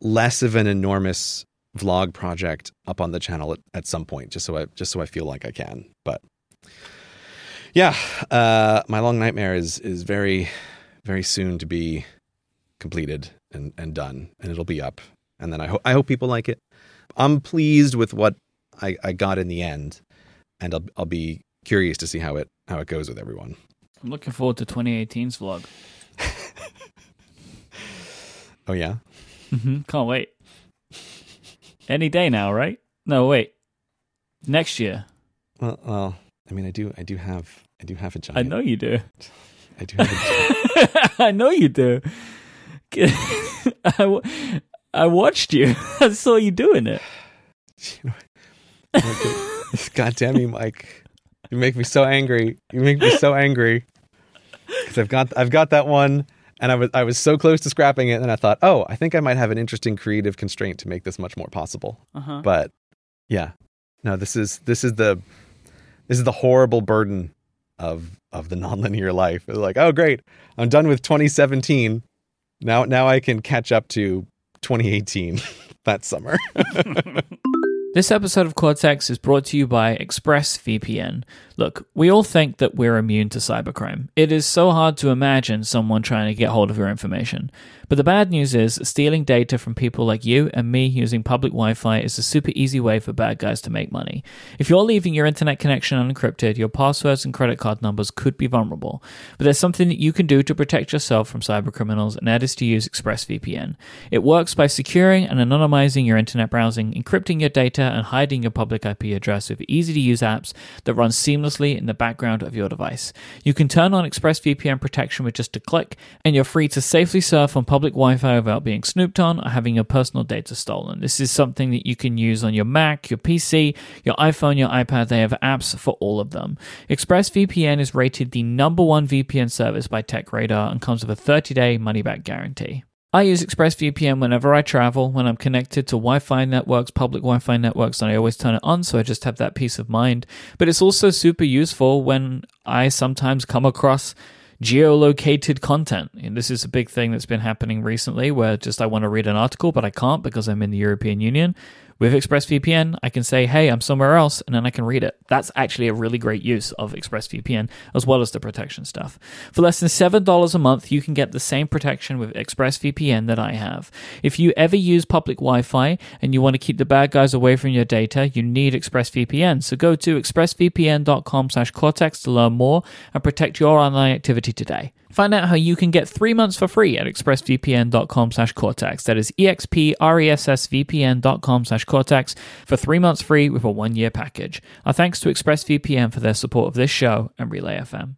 less of an enormous vlog project up on the channel at, at some point just so I just so I feel like I can. But yeah, uh, my long nightmare is is very very soon to be completed and, and done, and it'll be up. And then I hope I hope people like it. I'm pleased with what I, I got in the end, and I'll I'll be curious to see how it how it goes with everyone. I'm looking forward to 2018's vlog. oh yeah, mm-hmm. can't wait. Any day now, right? No, wait. Next year. Well, well, I mean, I do, I do have, I do have a giant. I know you do. I do have a. I know you do. I, I watched you. I saw you doing it. You know, God damn you, Myke! You make me so angry. You make me so angry because I've got, I've got that one and I was I was so close to scrapping it, and I thought, oh, I think I might have an interesting creative constraint to make this much more possible. Uh-huh. But yeah, no, this is this is the this is the horrible burden of of the nonlinear life. It's like, oh, great, I'm done with 2017. Now now I can catch up to 2018 that summer. This episode of Cortex is brought to you by ExpressVPN. Look, we all think that we're immune to cybercrime. It is so hard to imagine someone trying to get hold of your information. But the bad news is, stealing data from people like you and me using public Wi Fi is a super easy way for bad guys to make money. If you're leaving your internet connection unencrypted, your passwords and credit card numbers could be vulnerable. But there's something that you can do to protect yourself from cybercriminals, and that is to use ExpressVPN. It works by securing and anonymizing your internet browsing, encrypting your data, and hiding your public IP address with easy to use apps that run seamlessly in the background of your device. You can turn on ExpressVPN protection with just a click, and you're free to safely surf on public Wi Fi without being snooped on or having your personal data stolen. This is something that you can use on your Mac, your PC, your iPhone, your iPad. They have apps for all of them. ExpressVPN is rated the number one VPN service by TechRadar and comes with a 30 day money back guarantee. I use ExpressVPN whenever I travel, when I'm connected to Wi Fi networks, public Wi Fi networks, and I always turn it on so I just have that peace of mind. But it's also super useful when I sometimes come across geolocated content. And this is a big thing that's been happening recently where just I want to read an article, but I can't because I'm in the European Union. With ExpressVPN, I can say, hey, I'm somewhere else, and then I can read it. That's actually a really great use of ExpressVPN, as well as the protection stuff. For less than $7 a month, you can get the same protection with ExpressVPN that I have. If you ever use public Wi Fi and you want to keep the bad guys away from your data, you need ExpressVPN. So go to expressvpn.com slash Cortex to learn more and protect your online activity today. Find out how you can get three months for free at expressvpn.com slash Cortex. That is expressvpn.com slash Cortex for three months free with a one-year package. Our thanks to ExpressVPN for their support of this show and Relay FM.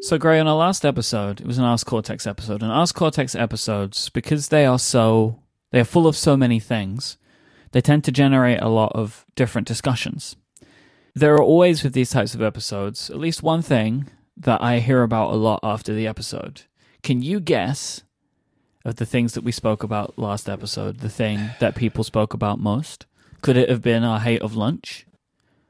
So, Grey, on our last episode, it was an Ask Cortex episode, and Ask Cortex episodes, because they are so, they are full of so many things, they tend to generate a lot of different discussions. There are always, with these types of episodes, at least one thing that I hear about a lot after the episode. Can you guess of the things that we spoke about last episode, the thing that people spoke about most? Could it have been our hate of lunch?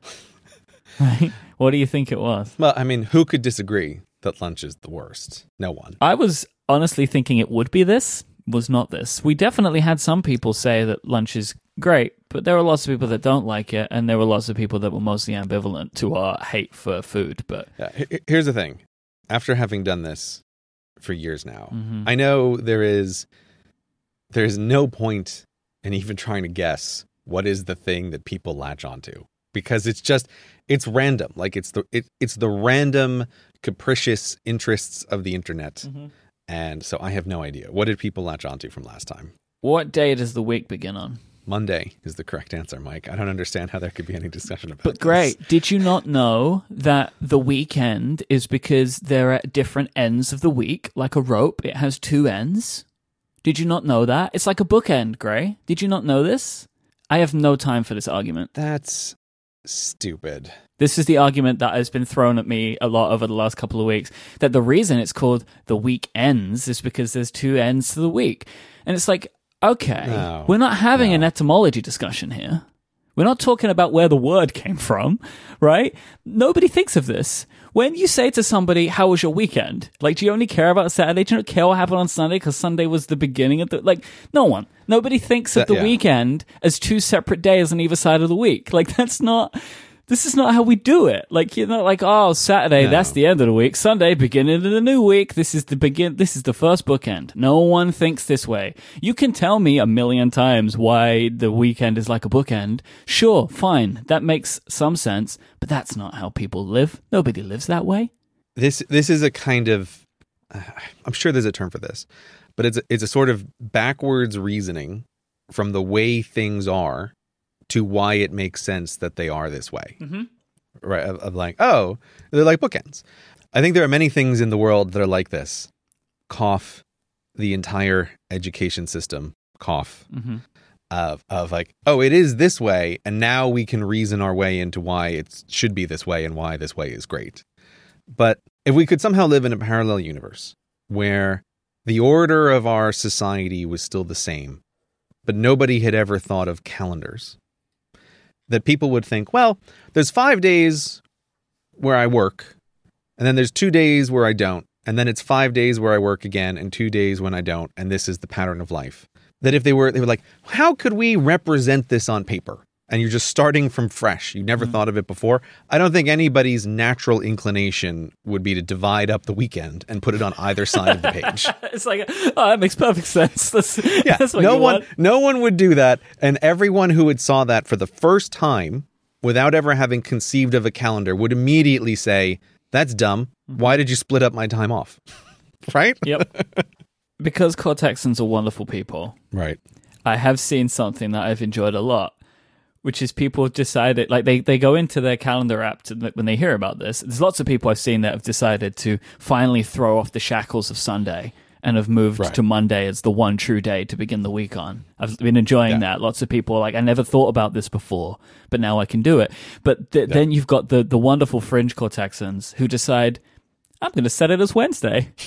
right? What do you think it was? Well, I mean, who could disagree that lunch is the worst? No one. I was honestly thinking it would be this, was not this. We definitely had some people say that lunch is great, but there were lots of people that don't like it, and there were lots of people that were mostly ambivalent to our hate for food. But Yeah, here's the thing. After having done this for years now, Mhm. I know there is there is no point in even trying to guess what is the thing that people latch onto because it's just it's random. Like it's the it, it's the random capricious interests of the internet. Mm-hmm. And so I have no idea. What did people latch onto from last time? what day does the week begin on? Monday is the correct answer, Myke. I don't understand how there could be any discussion about But this. great. Did you not know that the weekend is because they're at different ends of the week, like a rope? It has two ends. Did you not know that? It's like a bookend, Grey. Did you not know this? I have no time for this argument. That's stupid. This is the argument that has been thrown at me a lot over the last couple of weeks that the reason it's called the week ends is because there's two ends to the week. And it's like, okay, No. we're not having No. an etymology discussion here. We're not talking about where the word came from, right? Nobody thinks of this. When you say to somebody, How was your weekend? Like, do you only care about Saturday? Do you not care what happened on Sunday because Sunday was the beginning of the. Like, no one. Nobody thinks of That- the yeah. weekend as two separate days on either side of the week. Like, that's not. This is not how we do it. Like you're not like, oh, Saturday, No. that's the end of the week. Sunday, beginning of the new week. This is the begin. This is the first bookend. No one thinks this way. You can tell me a million times why the weekend is like a bookend. Sure, fine, that makes some sense. But that's not how people live. Nobody lives that way. This this is a kind of I'm sure there's a term for this, but it's a, it's a sort of backwards reasoning from the way things are to why it makes sense that they are this way. Mhm. Right? Of, of like, oh, they're like bookends. I think there are many things in the world that are like this. Cough, the entire education system. Cough hmm of of like, oh, it is this way, and now we can reason our way into why it should be this way and why this way is great. But if we could somehow live in a parallel universe where the order of our society was still the same, but nobody had ever thought of calendars, that people would think, well, there's five days where I work, and then there's two days where I don't, and then it's five days where I work again, and two days when I don't, and this is the pattern of life. That if they were, they were like, how could we represent this on paper? And you're just starting from fresh. You never mm-hmm. thought of it before. I don't think anybody's natural inclination would be to divide up the weekend and put it on either side of the page. It's like, oh, that makes perfect sense. That's, Yeah, that's no one, want. no one would do that, and everyone who had saw that for the first time, without ever having conceived of a calendar, would immediately say, "That's dumb. Mm-hmm. Why did you split up my time off?" right? Yep. because Cortexans are wonderful people. Right. I have seen something that I've enjoyed a lot, which is people decided like they, they go into their calendar app to, when they hear about this. There's lots of people I've seen that have decided to finally throw off the shackles of Sunday and have moved Right. to Monday as the one true day to begin the week on. I've been enjoying Yeah. that. Lots of people are like I never thought about this before, but now I can do it. But th- then you've got the the wonderful fringe Cortexans who decide I'm going to set it as Wednesday.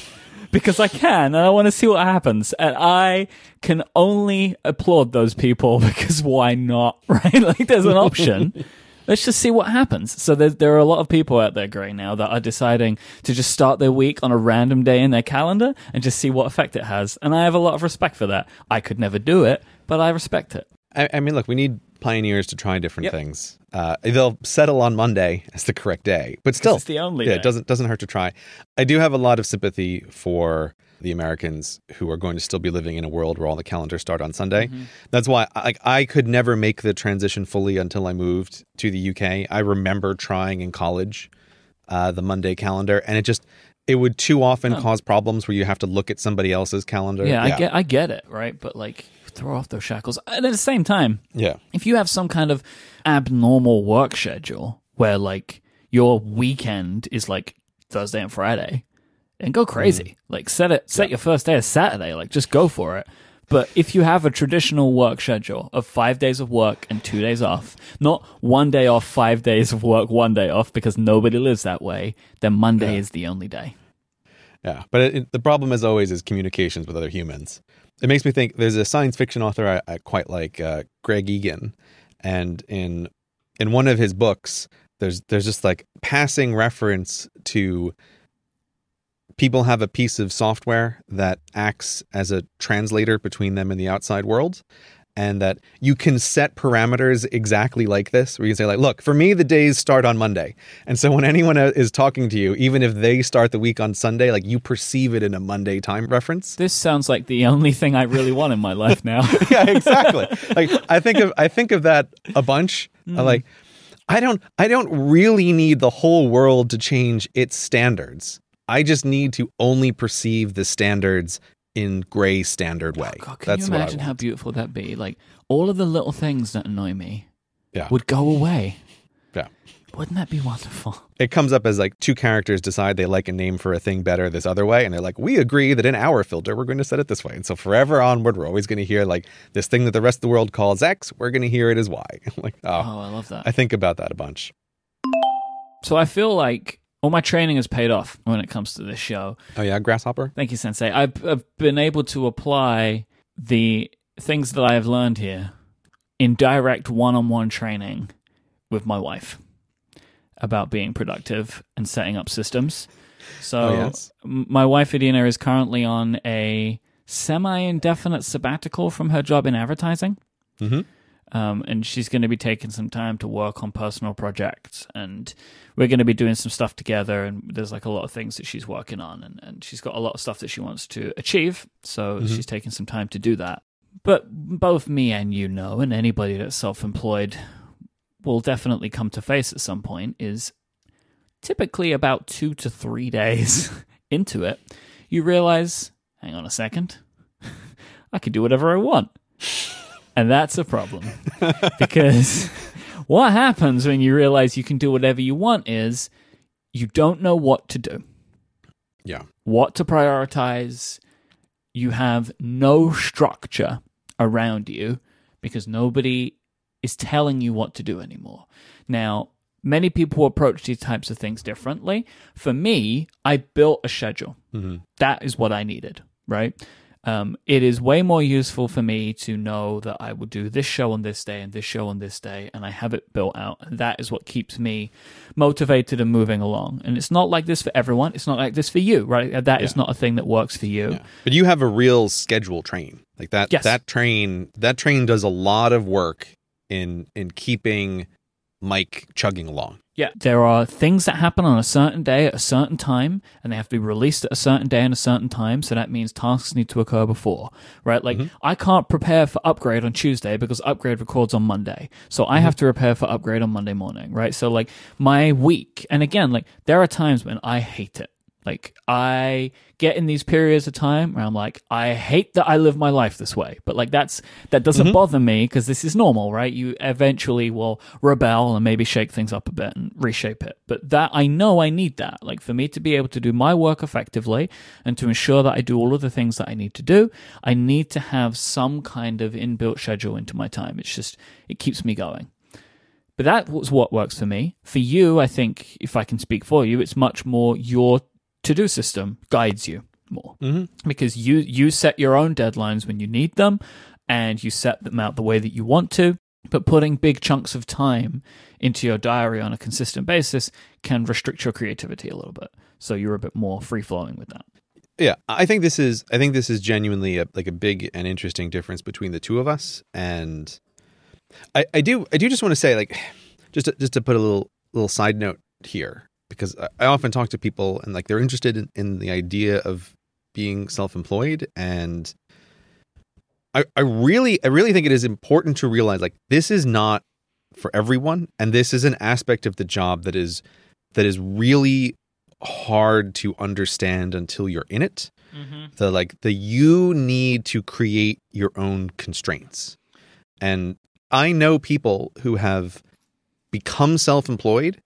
because I can and I want to see what happens. And I can only applaud those people because why not? Right? Like there's an option. Let's just see what happens. So there, there are a lot of people out there, Grey, now that are deciding to just start their week on a random day in their calendar and just see what effect it has. And I have a lot of respect for that. I could never do it, but I respect it. I, I mean, look, we need pioneers to try different Yep. things. Uh, they'll settle on Monday as the correct day, but still, it's the only yeah, day. it doesn't doesn't hurt to try. I do have a lot of sympathy for the Americans who are going to still be living in a world where all the calendars start on Sunday. Mm-hmm. That's why I, I could never make the transition fully until I moved to the UK. I remember trying in college uh, the Monday calendar, and it just it would too often cause problems where you have to look at somebody else's calendar. Yeah, I get I get it, right? But like throw off those shackles. And at the same time, yeah. if you have some kind of abnormal work schedule where like your weekend is like Thursday and Friday, and go crazy. Like set it set your first day as Saturday, like just go for it. But if you have a traditional work schedule of five days of work and two days off, not one day off, five days of work, one day off, because nobody lives that way, then Monday is the only day. Yeah, but it, it- the problem, as always, is communications with other humans. It makes me think. There's a science fiction author I, I quite like, uh, Greg Egan, and in in one of his books, there's there's just like passing reference to people have a piece of software that acts as a translator between them and the outside world. And that you can set parameters exactly like this, where you say, like, look, for me, the days start on Monday. And so when anyone uh, is talking to you, even if they start the week on Sunday, like you perceive it in a Monday time reference. This sounds like the only thing I really want in my life now. yeah, exactly. like I think of I think of that a bunch. Mm. Like I don't I don't really need the whole world to change its standards. I just need to only perceive the standards in Grey standard way. Oh, God, can That's you imagine how beautiful that'd be? Like all of the little things that annoy me Yeah. would go away. Yeah. Wouldn't that be wonderful? It comes up as like two characters decide they like a name for a thing better this other way, and they're like, we agree that in our filter we're going to set it this way. And so forever onward, we're always going to hear like this thing that the rest of the world calls X, we're going to hear it as Y. like, oh, Oh, I love that. I think about that a bunch. so I feel like all my training has paid off when it comes to this show. Oh yeah, grasshopper. Thank you, Sensei. I've, I've been able to apply the things that I have learned here in direct one on one training with my wife about being productive and setting up systems. So, Oh, yes. my wife, Adina is currently on a semi indefinite sabbatical from her job in advertising. Mm-hmm. Um, and she's going to be taking some time to work on personal projects and we're going to be doing some stuff together and there's like a lot of things that she's working on and, and she's got a lot of stuff that she wants to achieve so she's taking some time to do that. But both me and you know and anybody that's self-employed will definitely come to face at some point is typically about two to three days into it you realize hang on a second. I could do whatever i want and that's a problem because what happens when you realize you can do whatever you want is you don't know what to do, Yeah. what to prioritize. You have no structure around you because nobody is telling you what to do anymore. Now, many people approach these types of things differently. For me, I built a schedule. Mhm. That is what I needed, right? Um, it is way more useful for me to know that I will do this show on this day and this show on this day, and I have it built out. And that is what keeps me motivated and moving along. And it's not like this for everyone. It's not like this for you, right? That is not a thing that works for you. Yeah. But you have a real schedule train. Like that Yes. that train that train does a lot of work in in keeping Myke chugging along. Yeah. There are things that happen on a certain day at a certain time, and they have to be released at a certain day and a certain time. So that means tasks need to occur before, right? Like, mm-hmm. I can't prepare for upgrade on Tuesday because upgrade records on Monday. So I have mm-hmm. to prepare for upgrade on Monday morning, right? So, like, my week, and again, like, there are times when I hate it. Like I get in these periods of time where I'm like, I hate that I live my life this way, but like that's that doesn't mm-hmm. bother me because this is normal, right? You eventually will rebel and maybe shake things up a bit and reshape it. But that I know I need that, like for me to be able to do my work effectively and to ensure that I do all of the things that I need to do, I need to have some kind of inbuilt schedule into my time. It's just it keeps me going. But that was what works for me. For you, I think, if I can speak for you, it's much more your to do system guides you, more. Hmm because you you set your own deadlines when you need them and you set them out the way that you want to but putting big chunks of time into your diary on a consistent basis can restrict your creativity a little bit. So you're a bit more free flowing with that. Yeah, I think this is I think this is genuinely a, like a big and interesting difference between the two of us, and I, I do I do just want to say like just to, just to put a little little side note here because I, often talk to people and like they're interested in, in the idea of being self employed and I, I really I really think it is important to realize like this is not for everyone and this is an aspect of the job that is that is really hard to understand until you're in it. Mm-hmm. The like the you need to create your own constraints. And i know people who have become self-employed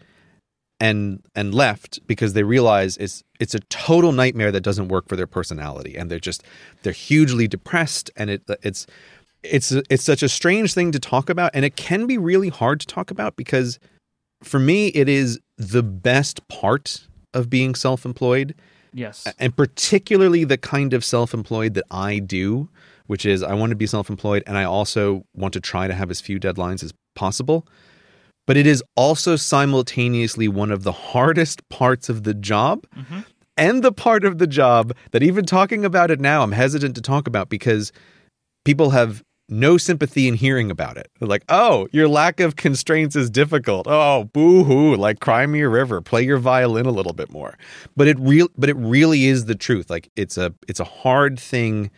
and and left because they realize it's it's a total nightmare that doesn't work for their personality. And they're just they're hugely depressed. And it it's it's it's such a strange thing to talk about. And it can be really hard to talk about because for me it is the best part of being self-employed. Yes. And particularly the kind of self-employed that I do, which is I want to be self-employed and I also want to try to have as few deadlines as possible. But it is also simultaneously one of the hardest parts of the job mm-hmm. and the part of the job that even talking about it now I'm hesitant to talk about because people have no sympathy in hearing about it. They're like, "Oh, your lack of constraints is difficult. Oh, boo-hoo, like cry me a river, play your violin a little bit more." But it real but it really is the truth. Like it's a it's a hard thing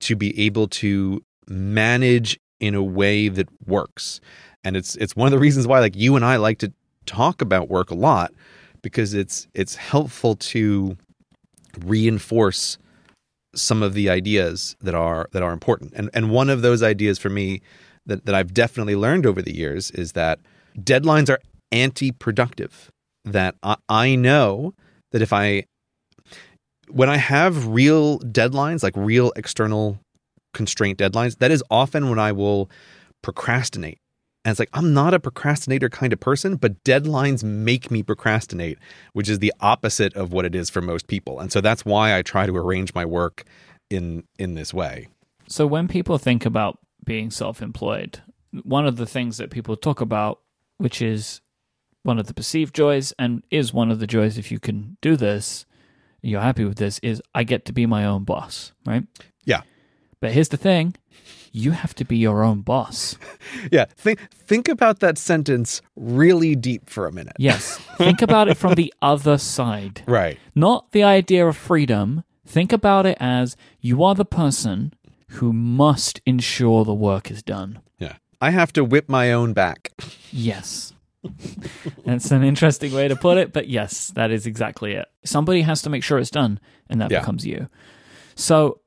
to be able to manage in a way that works. And it's it's one of the reasons why like you and I like to talk about work a lot because it's it's helpful to reinforce some of the ideas that are that are important. And and one of those ideas for me that, that I've definitely learned over the years is that deadlines are anti-productive. That I, I know that if I when I have real deadlines, like real external constraint deadlines, that is often when I will procrastinate. And it's like, I'm not a procrastinator kind of person, but deadlines make me procrastinate, which is the opposite of what it is for most people. And so that's why I try to arrange my work in in this way. So when people think about being self-employed, one of the things that people talk about, which is one of the perceived joys and is one of the joys if you can do this, you're happy with this, is I get to be my own boss, right? Yeah. But here's the thing, you have to be your own boss. Yeah. Think think about that sentence really deep for a minute. Yes. think about it from the other side. Right. Not the idea of freedom. Think about it as you are the person who must ensure the work is done. Yeah. I have to whip my own back. Yes. That's an interesting way to put it, but yes, that is exactly it. Somebody has to make sure it's done, and that Yeah. becomes you. So,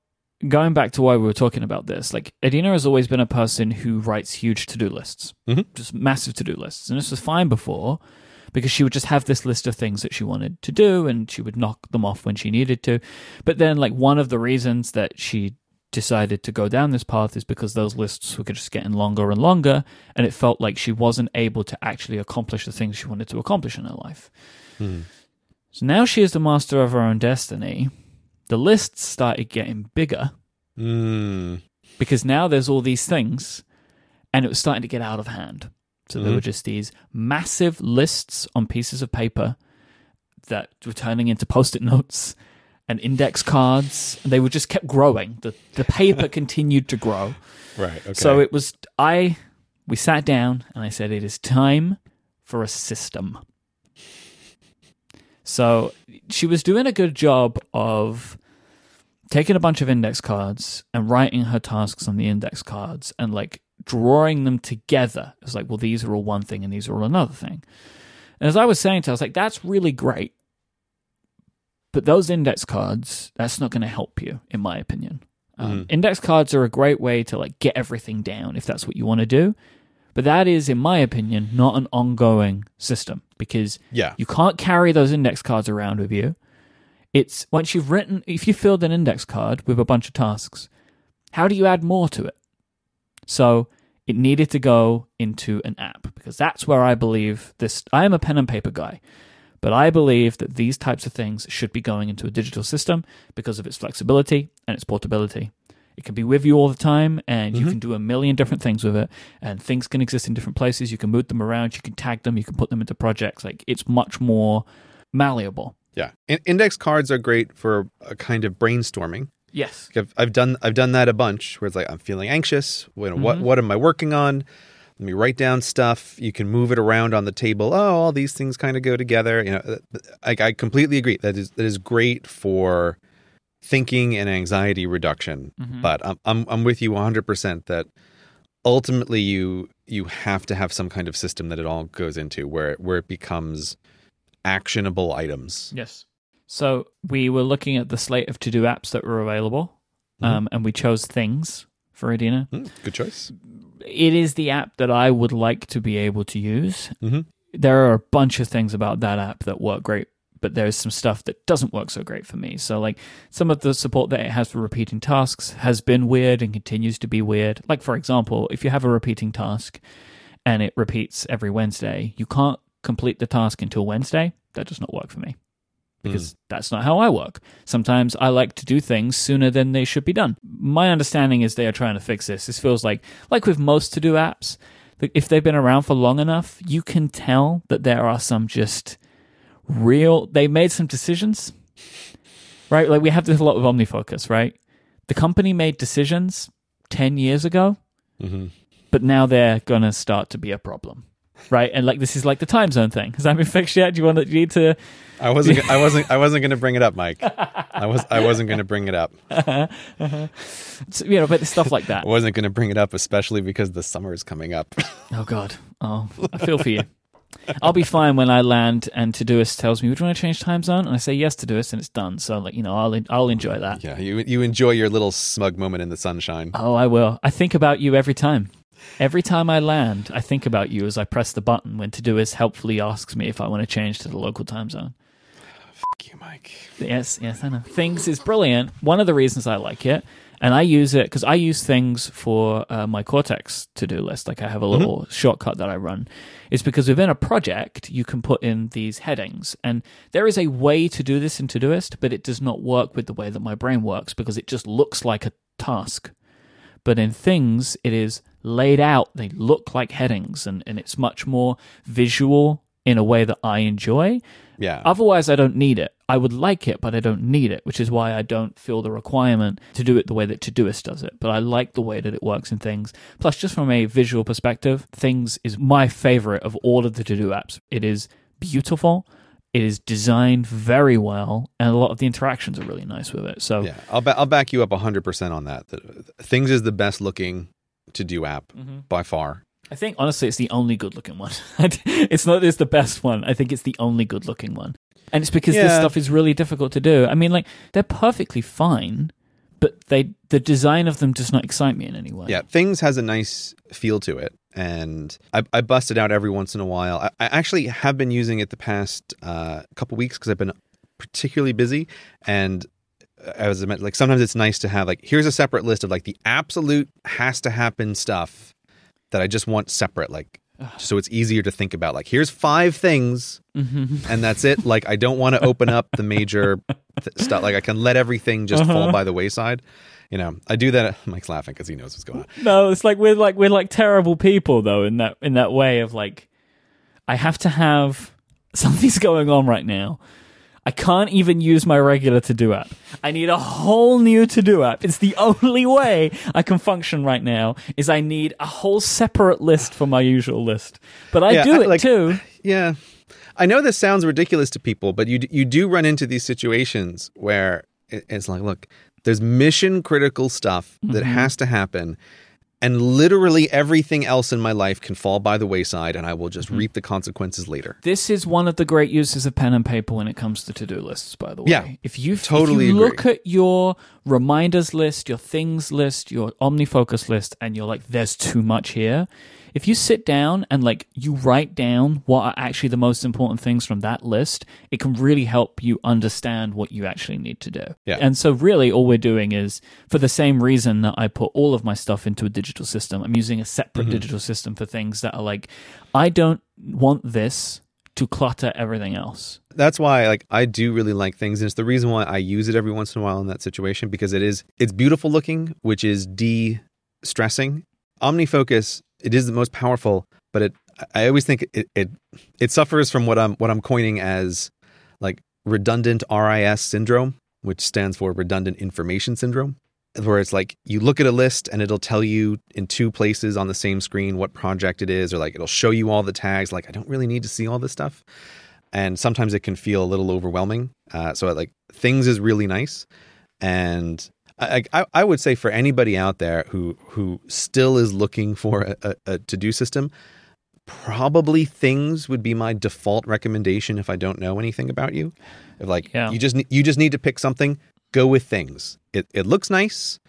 going back to why we were talking about this, like Adina has always been a person who writes huge to do lists, Mhm. just massive to do lists. And this was fine before because she would just have this list of things that she wanted to do and she would knock them off when she needed to. But then, like, one of the reasons that she decided to go down this path is because those lists were just getting longer and longer, and it felt like she wasn't able to actually accomplish the things she wanted to accomplish in her life. So now she is the master of her own destiny. The lists started getting bigger Mm. because now there's all these things, and it was starting to get out of hand. So there Mhm. were just these massive lists on pieces of paper that were turning into post-it notes and index cards. And they were just kept growing. The the paper continued to grow. Right. Okay. So it was I we sat down and I said it is time for a system. So she was doing a good job of taking a bunch of index cards and writing her tasks on the index cards and like drawing them together. It's like, well, these are all one thing and these are all another thing. And as I was saying to her, I was like, that's really great. But those index cards, that's not going to help you, in my opinion. Um, Index cards are a great way to like get everything down if that's what you want to do. But that is, in my opinion, not an ongoing system because yeah. you can't carry those index cards around with you. It's once you've written, if you filled an index card with a bunch of tasks, how do you add more to it? So it needed to go into an app because that's where I believe this. I am a pen and paper guy, But I believe that these types of things should be going into a digital system because of its flexibility and its portability. It can be with you all the time, and you can do a million different things with it. And things can exist in different places. You can move them around. You can tag them. You can put them into projects. Like it's much more malleable. Yeah, In- index cards are great for a kind of brainstorming. Yes. I've, I've done I've done that a bunch where it's like I'm feeling anxious. You know, What Mm-hmm. what am I working on? Let me write down stuff. You can move it around on the table. Oh, all these things kind of go together. You know, I, I completely agree. That is that is great for thinking and anxiety reduction. Mm-hmm. But I'm I'm, I'm with you 100 percent that ultimately you you have to have some kind of system that it all goes into where where it becomes actionable items. Yes. So we were looking at the slate of to do apps that were available, um, and we chose things for Adina. Hmm, good choice. It is the app that I would like to be able to use. Mhm. There are a bunch of things about that app that work great, but there's some stuff that doesn't work so great for me. So, like, some of the support that it has for repeating tasks has been weird and continues to be weird. Like, for example, if you have a repeating task and it repeats every Wednesday, you can't complete the task until Wednesday. That does not work for me because hmm. that's not how I work. Sometimes I like to do things sooner than they should be done. My understanding is they are trying to fix this. This feels like like with most to-do apps, if they've been around for long enough, you can tell that there are some just real they made some decisions. Right? Like we have this a lot with OmniFocus, right? The company made decisions 10 years ago, Mhm. but now they're going to start to be a problem. Right? And like this is like the time zone thing. Has that been fixed yet? Do you want to, you need to I wasn't. I wasn't. I wasn't going to bring it up, Myke. I was. I wasn't going to bring it up. So, you know, but stuff like that. I wasn't going to bring it up, especially because the summer is coming up. Oh God. Oh, I feel for you. I'll be fine when I land and Todoist tells me, "Would you want to change time zone?" And I say yes, to Todoist, and it's done. So, like, you know, I'll I'll enjoy that. yeah, you you enjoy your little smug moment in the sunshine. Oh, I will. I think about you every time. Every time I land, I think about you as I press the button when Todoist helpfully asks me if I want to change to the local time zone. Fuck you, Myke. Yes, yes, I know. Things is brilliant. One of the reasons I like it, and I use it because I use things for uh, my Cortex to do list. Like I have a little shortcut that I run. It's because within a project you can put in these headings, and there is a way to do this in Todoist, but it does not work with the way that my brain works because it just looks like a task. But in things, it is laid out. They look like headings, and, and it's much more visual in a way that I enjoy. Yeah. Otherwise, I don't need it. I would like it, but I don't need it, which is why I don't feel the requirement to do it the way that Todoist does it. But I like the way that it works in things. Plus, just from a visual perspective, things is my favorite of all of the to do apps. It is beautiful. It is designed very well, and a lot of the interactions are really nice with it. So, yeah. I'll ba- I'll back you up hundred percent on that. The- Things is the best looking to do app Mm-hmm. by far. I think honestly, it's the only good looking one. it's not it's the best one. I think it's the only good looking one, and it's because this stuff is really difficult to do. I mean, like they're perfectly fine, but they the design of them does not excite me in any way. Yeah, things has a nice feel to it, and I, I bust it out every once in a while. I, I actually have been using it the past uh, couple weeks because I've been particularly busy, and as I meant, like sometimes it's nice to have like here's a separate list of like the absolute has to happen stuff that I just want separate, like so it's easier to think about. Like here's five things, Mm-hmm. and that's it. Like I don't want to open up the major th- stuff. Like I can let everything just fall by the wayside. You know, I do that. Mike's laughing because he knows what's going on. No, it's like we're like we're like terrible people though in that in that way of like I have to have something's going on right now. I can't even use my regular to do app. I need a whole new to do app. It's the only way I can function right now is I need a whole separate list for my usual list. But I Yeah, do I- it like- too. Yeah. I know this sounds ridiculous to people, but you you do run into these situations where it's like, look, there's mission critical stuff that mm-hmm. has to happen, and literally everything else in my life can fall by the wayside, and I will just mm-hmm. reap the consequences later. This is one of the great uses of pen and paper when it comes to to-do lists, by the way. Yeah, if you totally if you look at your reminders list, your things list, your OmniFocus list, and you're like, "There's too much here." If you sit down and like you write down what are actually the most important things from that list, it can really help you understand what you actually need to do. Yeah. And so, really, all we're doing is for the same reason that I put all of my stuff into a digital system. I'm using a separate mm-hmm. digital system for things that are like, I don't want this to clutter everything else. That's why like I do really like things and it's the reason why I use it every once in a while in that situation because it is it's beautiful looking, which is de-stressing. OmniFocus, it is the most powerful, but it I always think it it, it suffers from what I'm what I'm coining as like redundant RIS syndrome, which stands for redundant information syndrome where it's like you look at a list and it'll tell you in two places on the same screen what project it is, or like it'll show you all the tags. Like, I don't really need to see all this stuff. And sometimes it can feel a little overwhelming. Uh, so, like, things is really nice. And I, I, I, would say for anybody out there who who still is looking for a, a, a to do system, probably things would be my default recommendation if I don't know anything about you. If like yeah. you just you just need to pick something, go with things. It it looks nice.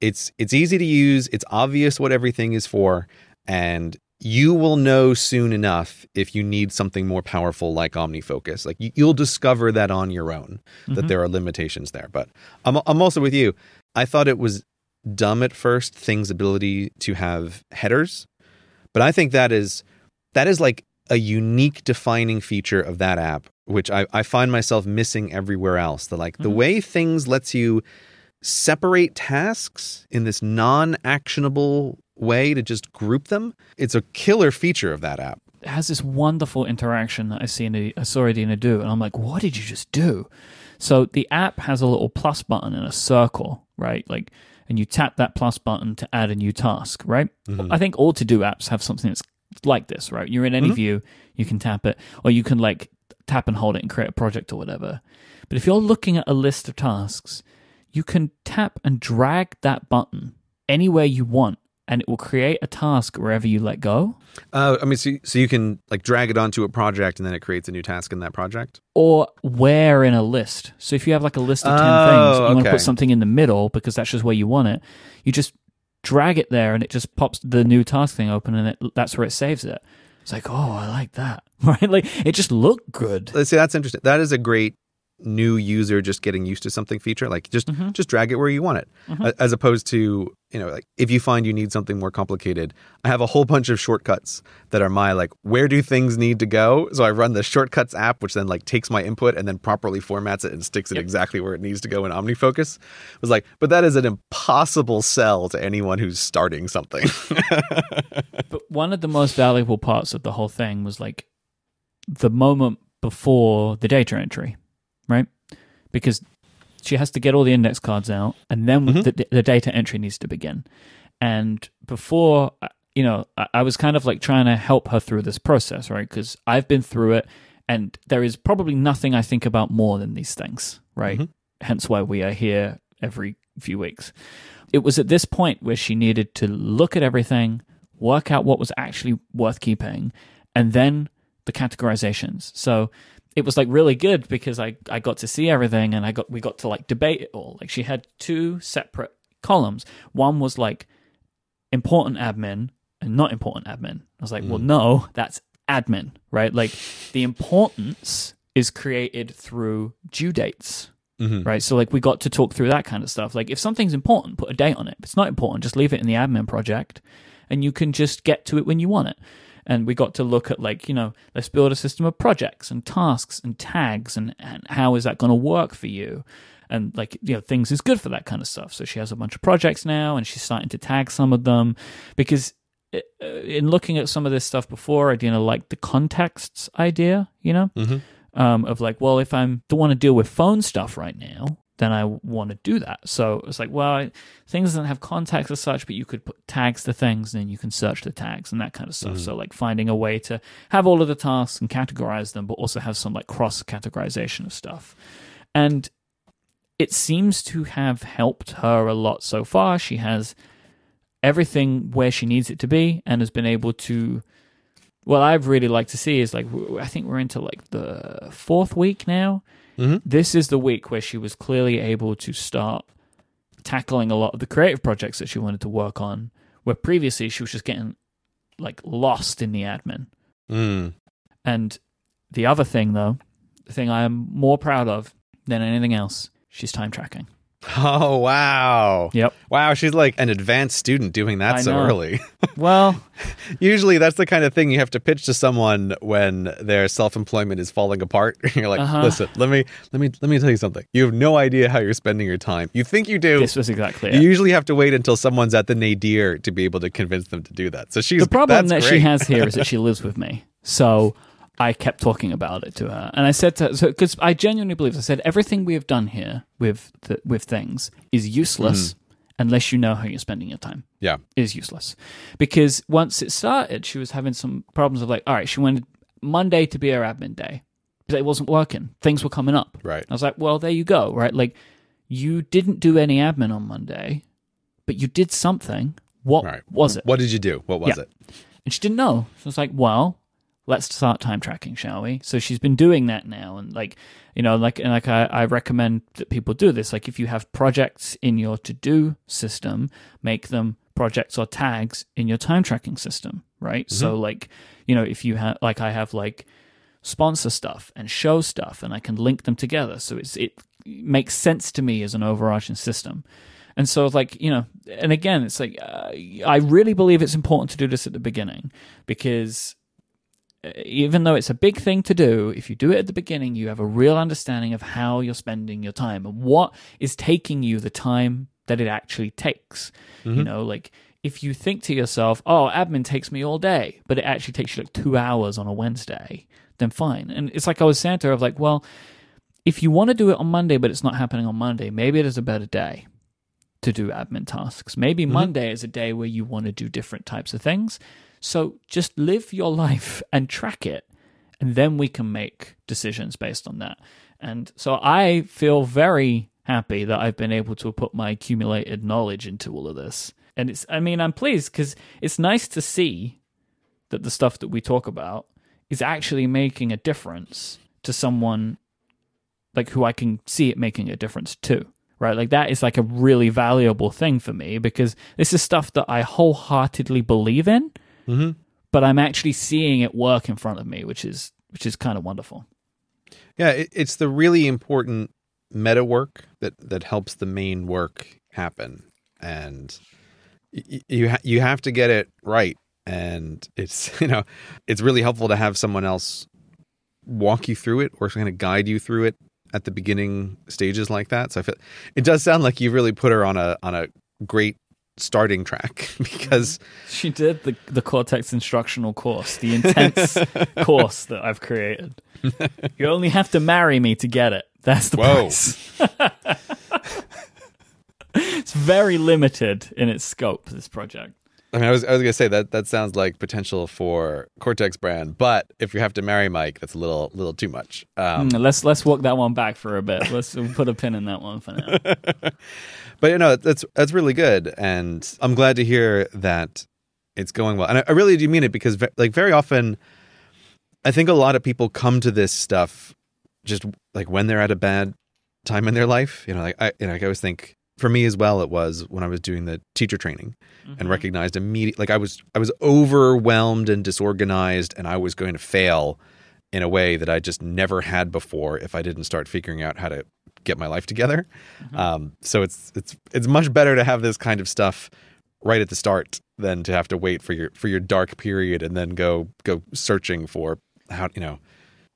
It's it's easy to use. It's obvious what everything is for, and you will know soon enough if you need something more powerful like OmniFocus. Like you, will discover that on your own that mm-hmm. there are limitations there. But I'm I'm also with you. I thought it was dumb at first thing's ability to have headers, but I think that is that is like a unique defining feature of that app which I, I find myself missing everywhere else. The like mm-hmm. the way things lets you separate tasks in this non-actionable way to just group them. It's a killer feature of that app. It has this wonderful interaction that I see in a, I saw Adina do, and I'm like, what did you just do? So the app has a little plus button in a circle, right? Like, and you tap that plus button to add a new task, right? Mm-hmm. I think all to do apps have something that's like this, right? You're in any mm-hmm. view, you can tap it, or you can like tap and hold it and create a project or whatever. But if you're looking at a list of tasks, you can tap and drag that button anywhere you want and it will create a task wherever you let go. Uh, I mean, so, so you can like drag it onto a project and then it creates a new task in that project? Or where in a list. So if you have like a list of 10 oh, things, you okay. want to put something in the middle because that's just where you want it, you just drag it there and it just pops the new task thing open and it, that's where it saves it. It's like, oh, I like that, right? Like it just looked good. Let's see, that's interesting. That is a great new user just getting used to something feature like just mm-hmm. just drag it where you want it mm-hmm. as opposed to you know like if you find you need something more complicated i have a whole bunch of shortcuts that are my like where do things need to go so i run the shortcuts app which then like takes my input and then properly formats it and sticks it yep. exactly where it needs to go in omnifocus it was like but that is an impossible sell to anyone who's starting something but one of the most valuable parts of the whole thing was like the moment before the data entry right? Because she has to get all the index cards out, and then mm-hmm. the, the, data entry needs to begin. And before, you know, I, I was kind of like trying to help her through this process, right? Because I've been through it, and there is probably nothing I think about more than these things, right? Mm-hmm. Hence why we are here every few weeks. It was at this point where she needed to look at everything, work out what was actually worth keeping, and then the categorizations. So it was like really good because I, I got to see everything and I got we got to like debate it all. Like she had two separate columns. One was like important admin and not important admin. I was like, mm. well, no, that's admin, right? Like the importance is created through due dates. Mm-hmm. Right. So like we got to talk through that kind of stuff. Like if something's important, put a date on it. If it's not important, just leave it in the admin project and you can just get to it when you want it and we got to look at like you know let's build a system of projects and tasks and tags and, and how is that going to work for you? And like you know things is good for that kind of stuff. So she has a bunch of projects now and she's starting to tag some of them because uh, in looking at some of this stuff before i didn't like the contexts idea you know? Mm-hmm. um, of like well if i'm don't want to deal with phone stuff right now then I want to do that. So it's like, well, things doesn't have context as such, but you could put tags to things and then you can search the tags and that kind of stuff. Mm. So like finding a way to have all of the tasks and categorize them, but also have some like cross categorization of stuff. And it seems to have helped her a lot so far. She has everything where she needs it to be and has been able to what I'd really like to see is like I think we're into like the fourth week now Mm-hmm. This is the week where she was clearly able to start tackling a lot of the creative projects that she wanted to work on, where previously she was just getting like lost in the admin. Mm. And the other thing, though, the thing I am more proud of than anything else, she's time tracking. Oh wow. Yep. Wow, she's like an advanced student doing that I so know. early. Well, Usually that's the kind of thing you have to pitch to someone when their self-employment is falling apart. You're like, Uh-huh. "Listen, let me let me let me tell you something. You have no idea how you're spending your time. You think you do. this was exactly you it. usually have to wait until someone's at the nadir to be able to convince them to do that. So she's the problem that that's she has here is that she lives with me. So I kept talking about it to her, and I said to her, so because I genuinely believe, I said everything we have done here with the, with things is useless mm. unless you know how you're spending your time. Yeah. Is useless because once it started, she was having some problems of like, all right, she wanted Monday to be her admin day, but it wasn't working. Things were coming up. Right. I was like, well, there you go, right? Like, you didn't do any admin on Monday, but you did something. What Right. was it? What did you do? What was Yeah. it? And she didn't know. So I was like, well, let's start time tracking, shall we? So she's been doing that now. And like, you know, like, and like I, I recommend that people do this. Like if you have projects in your to do system, make them projects or tags in your time tracking system, right? So like, you know, if you have, like I have like sponsor stuff and show stuff and I can link them together. So it's, it makes sense to me as an overarching system. And so, like, you know, and again, it's like, uh, I really believe it's important to do this at the beginning because Uh, even though it's a big thing to do, if you do it at the beginning, you have a real understanding of how you're spending your time and what is taking you the time that it actually takes. You mm-hmm. know, like if you think to yourself, oh, admin takes me all day, but it actually takes you like two hours on a Wednesday, then fine. And it's like I was saying to her, of like, well, if you want to do it on Monday, but it's not happening on Monday, maybe it is a better day to do admin tasks. Maybe mm-hmm. Monday is a day where you want to do different types of things. So just live your life and track it, and then we can make decisions based on that. And so I feel very happy that I've been able to put my accumulated knowledge into all of this. And it's, I mean, I'm pleased because it's nice to see that the stuff that we talk about is actually making a difference to someone like who I can see it making a difference to. Right? Like that is like a really valuable thing for me because this is stuff that I wholeheartedly believe in, Mm-hmm. but I'm actually seeing it work in front of me, which is which is kind of wonderful. Yeah, it, it's the really important meta work that that helps the main work happen, and y- you ha- you have to get it right. And it's you know it's really helpful to have someone else walk you through it or kind of guide you through it at the beginning stages like that. So I feel it does sound like you really put her on a on a great starting track because She did the the Cortex instructional course, the intense course that I've created. You only have to marry me to get it. That's the Whoa. price. it's very limited in its scope. This project. I mean I was I was gonna say that that sounds like potential for Cortex brand, but if you have to marry Myke, that's a little little too much. Um, Mm, let's let's walk that one back for a bit. Let's put a pin in that one for now. But you know that's that's really good and i'm glad to hear that it's going well. And i, I really do mean it because ve- like very often i think a lot of people come to this stuff just like when they're at a bad time in their life. You know like i you know like i always think for me as well it was when i was doing the teacher training and mm-hmm. recognized immediately like i was i was overwhelmed and disorganized and i was going to fail in a way that i just never had before if i didn't start figuring out how to get my life together um, so it's it's it's much better to have this kind of stuff right at the start than to have to wait for your for your dark period and then go go searching for how you know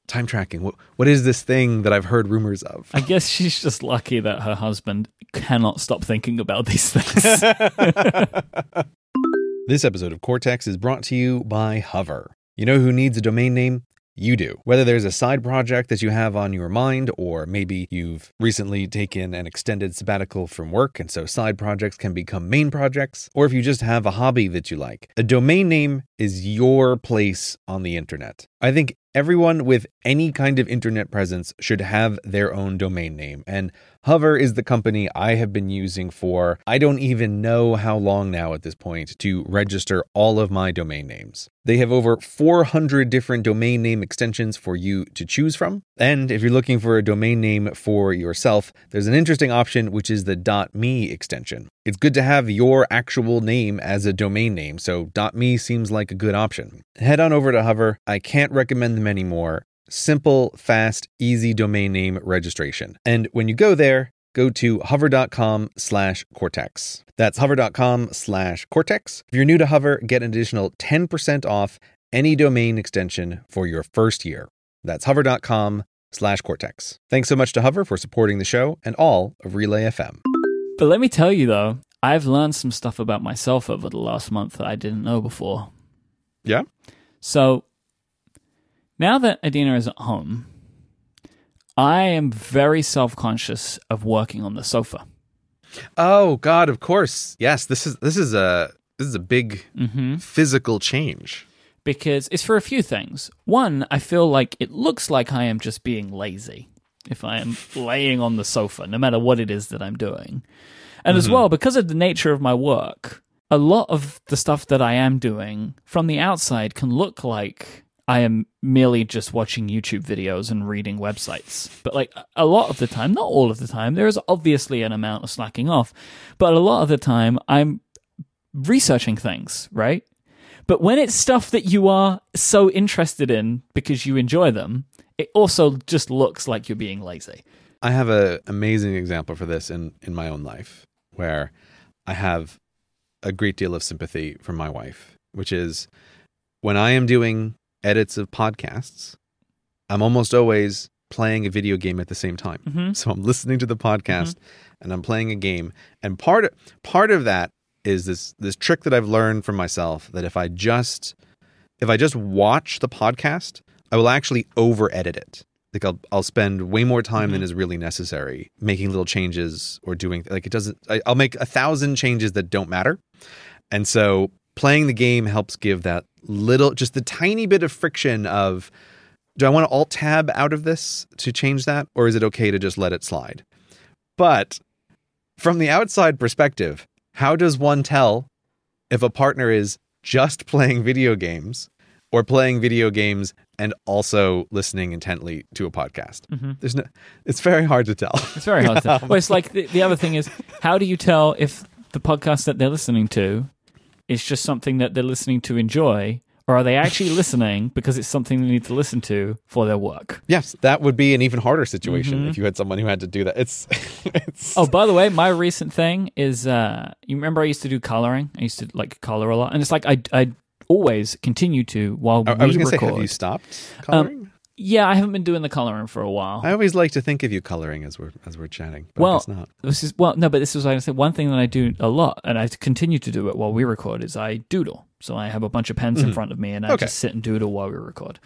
time tracking what what is this thing that i've heard rumors of I guess she's just lucky that her husband cannot stop thinking about these things. This episode of Cortex is brought to you by Hover. You know who needs a domain name? You do. Whether there's a side project that you have on your mind, or maybe you've recently taken an extended sabbatical from work and so side projects can become main projects, or if you just have a hobby that you like, a domain name is your place on the internet. I think everyone with any kind of internet presence should have their own domain name, and Hover is the company I have been using for I don't even know how long now at this point to register all of my domain names. They have over 400 different domain name extensions for you to choose from. And if you're looking for a domain name for yourself, there's an interesting option which is the .me extension. It's good to have your actual name as a domain name, so .me seems like a good option. Head on over to Hover. I can't recommend them anymore simple, fast, easy domain name registration. And when you go there, go to hover.com slash cortex. That's hover.com slash cortex. If you're new to Hover, get an additional 10% off any domain extension for your first year. That's hover.com slash cortex. Thanks so much to Hover for supporting the show and all of Relay FM. But let me tell you though, I've learned some stuff about myself over the last month that I didn't know before. Yeah? So now that Adina is at home, I am very self conscious of working on the sofa. Oh God, of course. Yes, this is this is a this is a big Mm-hmm. physical change. because it's for a few things. One, I feel like it looks like I am just being lazy if I am laying on the sofa, no matter what it is that I'm doing. And as mm-hmm. well, because of the nature of my work, a lot of the stuff that I am doing from the outside can look like I am merely just watching YouTube videos and reading websites. But like a lot of the time, not all of the time, there is obviously an amount of slacking off, but a lot of the time I'm researching things, right? But when it's stuff that you are so interested in because you enjoy them, it also just looks like you're being lazy. I have an amazing example for this in in my own life where I have a great deal of sympathy for my wife, which is when I am doing edits of podcasts, I'm almost always playing a video game at the same time. Mhm. So I'm listening to the podcast and I'm playing a game, and part of, part of that is this this trick that I've learned from myself that if I just if I just watch the podcast, I will actually over edit it. Like I'll I'll spend way more time than mm-hmm. is really necessary making little changes or doing like it doesn't. I, I'll make a thousand changes that don't matter, and so playing the game helps give that little, just the tiny bit of friction of. Do I want to alt tab out of this to change that, or is it okay to just let it slide? But from the outside perspective, how does one tell if a partner is just playing video games or playing video games and also listening intently to a podcast? There's no. It's very hard to tell. It's very hard to. Tell. Well, it's like the, the other thing is, how do you tell if the podcast that they're listening to is just something that they're listening to enjoy, or are they actually listening because it's something they need to listen to for their work? yes, that would be an even harder situation if you had someone who had to do that. It's. it's Oh, by the way, my recent thing is, uh, you remember I used to do coloring? I used to like color a lot, and it's like I I always continue to while I, we I was going to say, record. have you stopped coloring? yeah, I haven't been doing the coloring for a while. I always like to think of you coloring as we're as we're chatting. But Well, I guess not. This is well, no, but this is what I said. One thing that I do a lot, and I continue to do it while we record, is I doodle. So I have a bunch of pens in front of me, and I Mm-hmm. Okay. just sit and doodle while we record.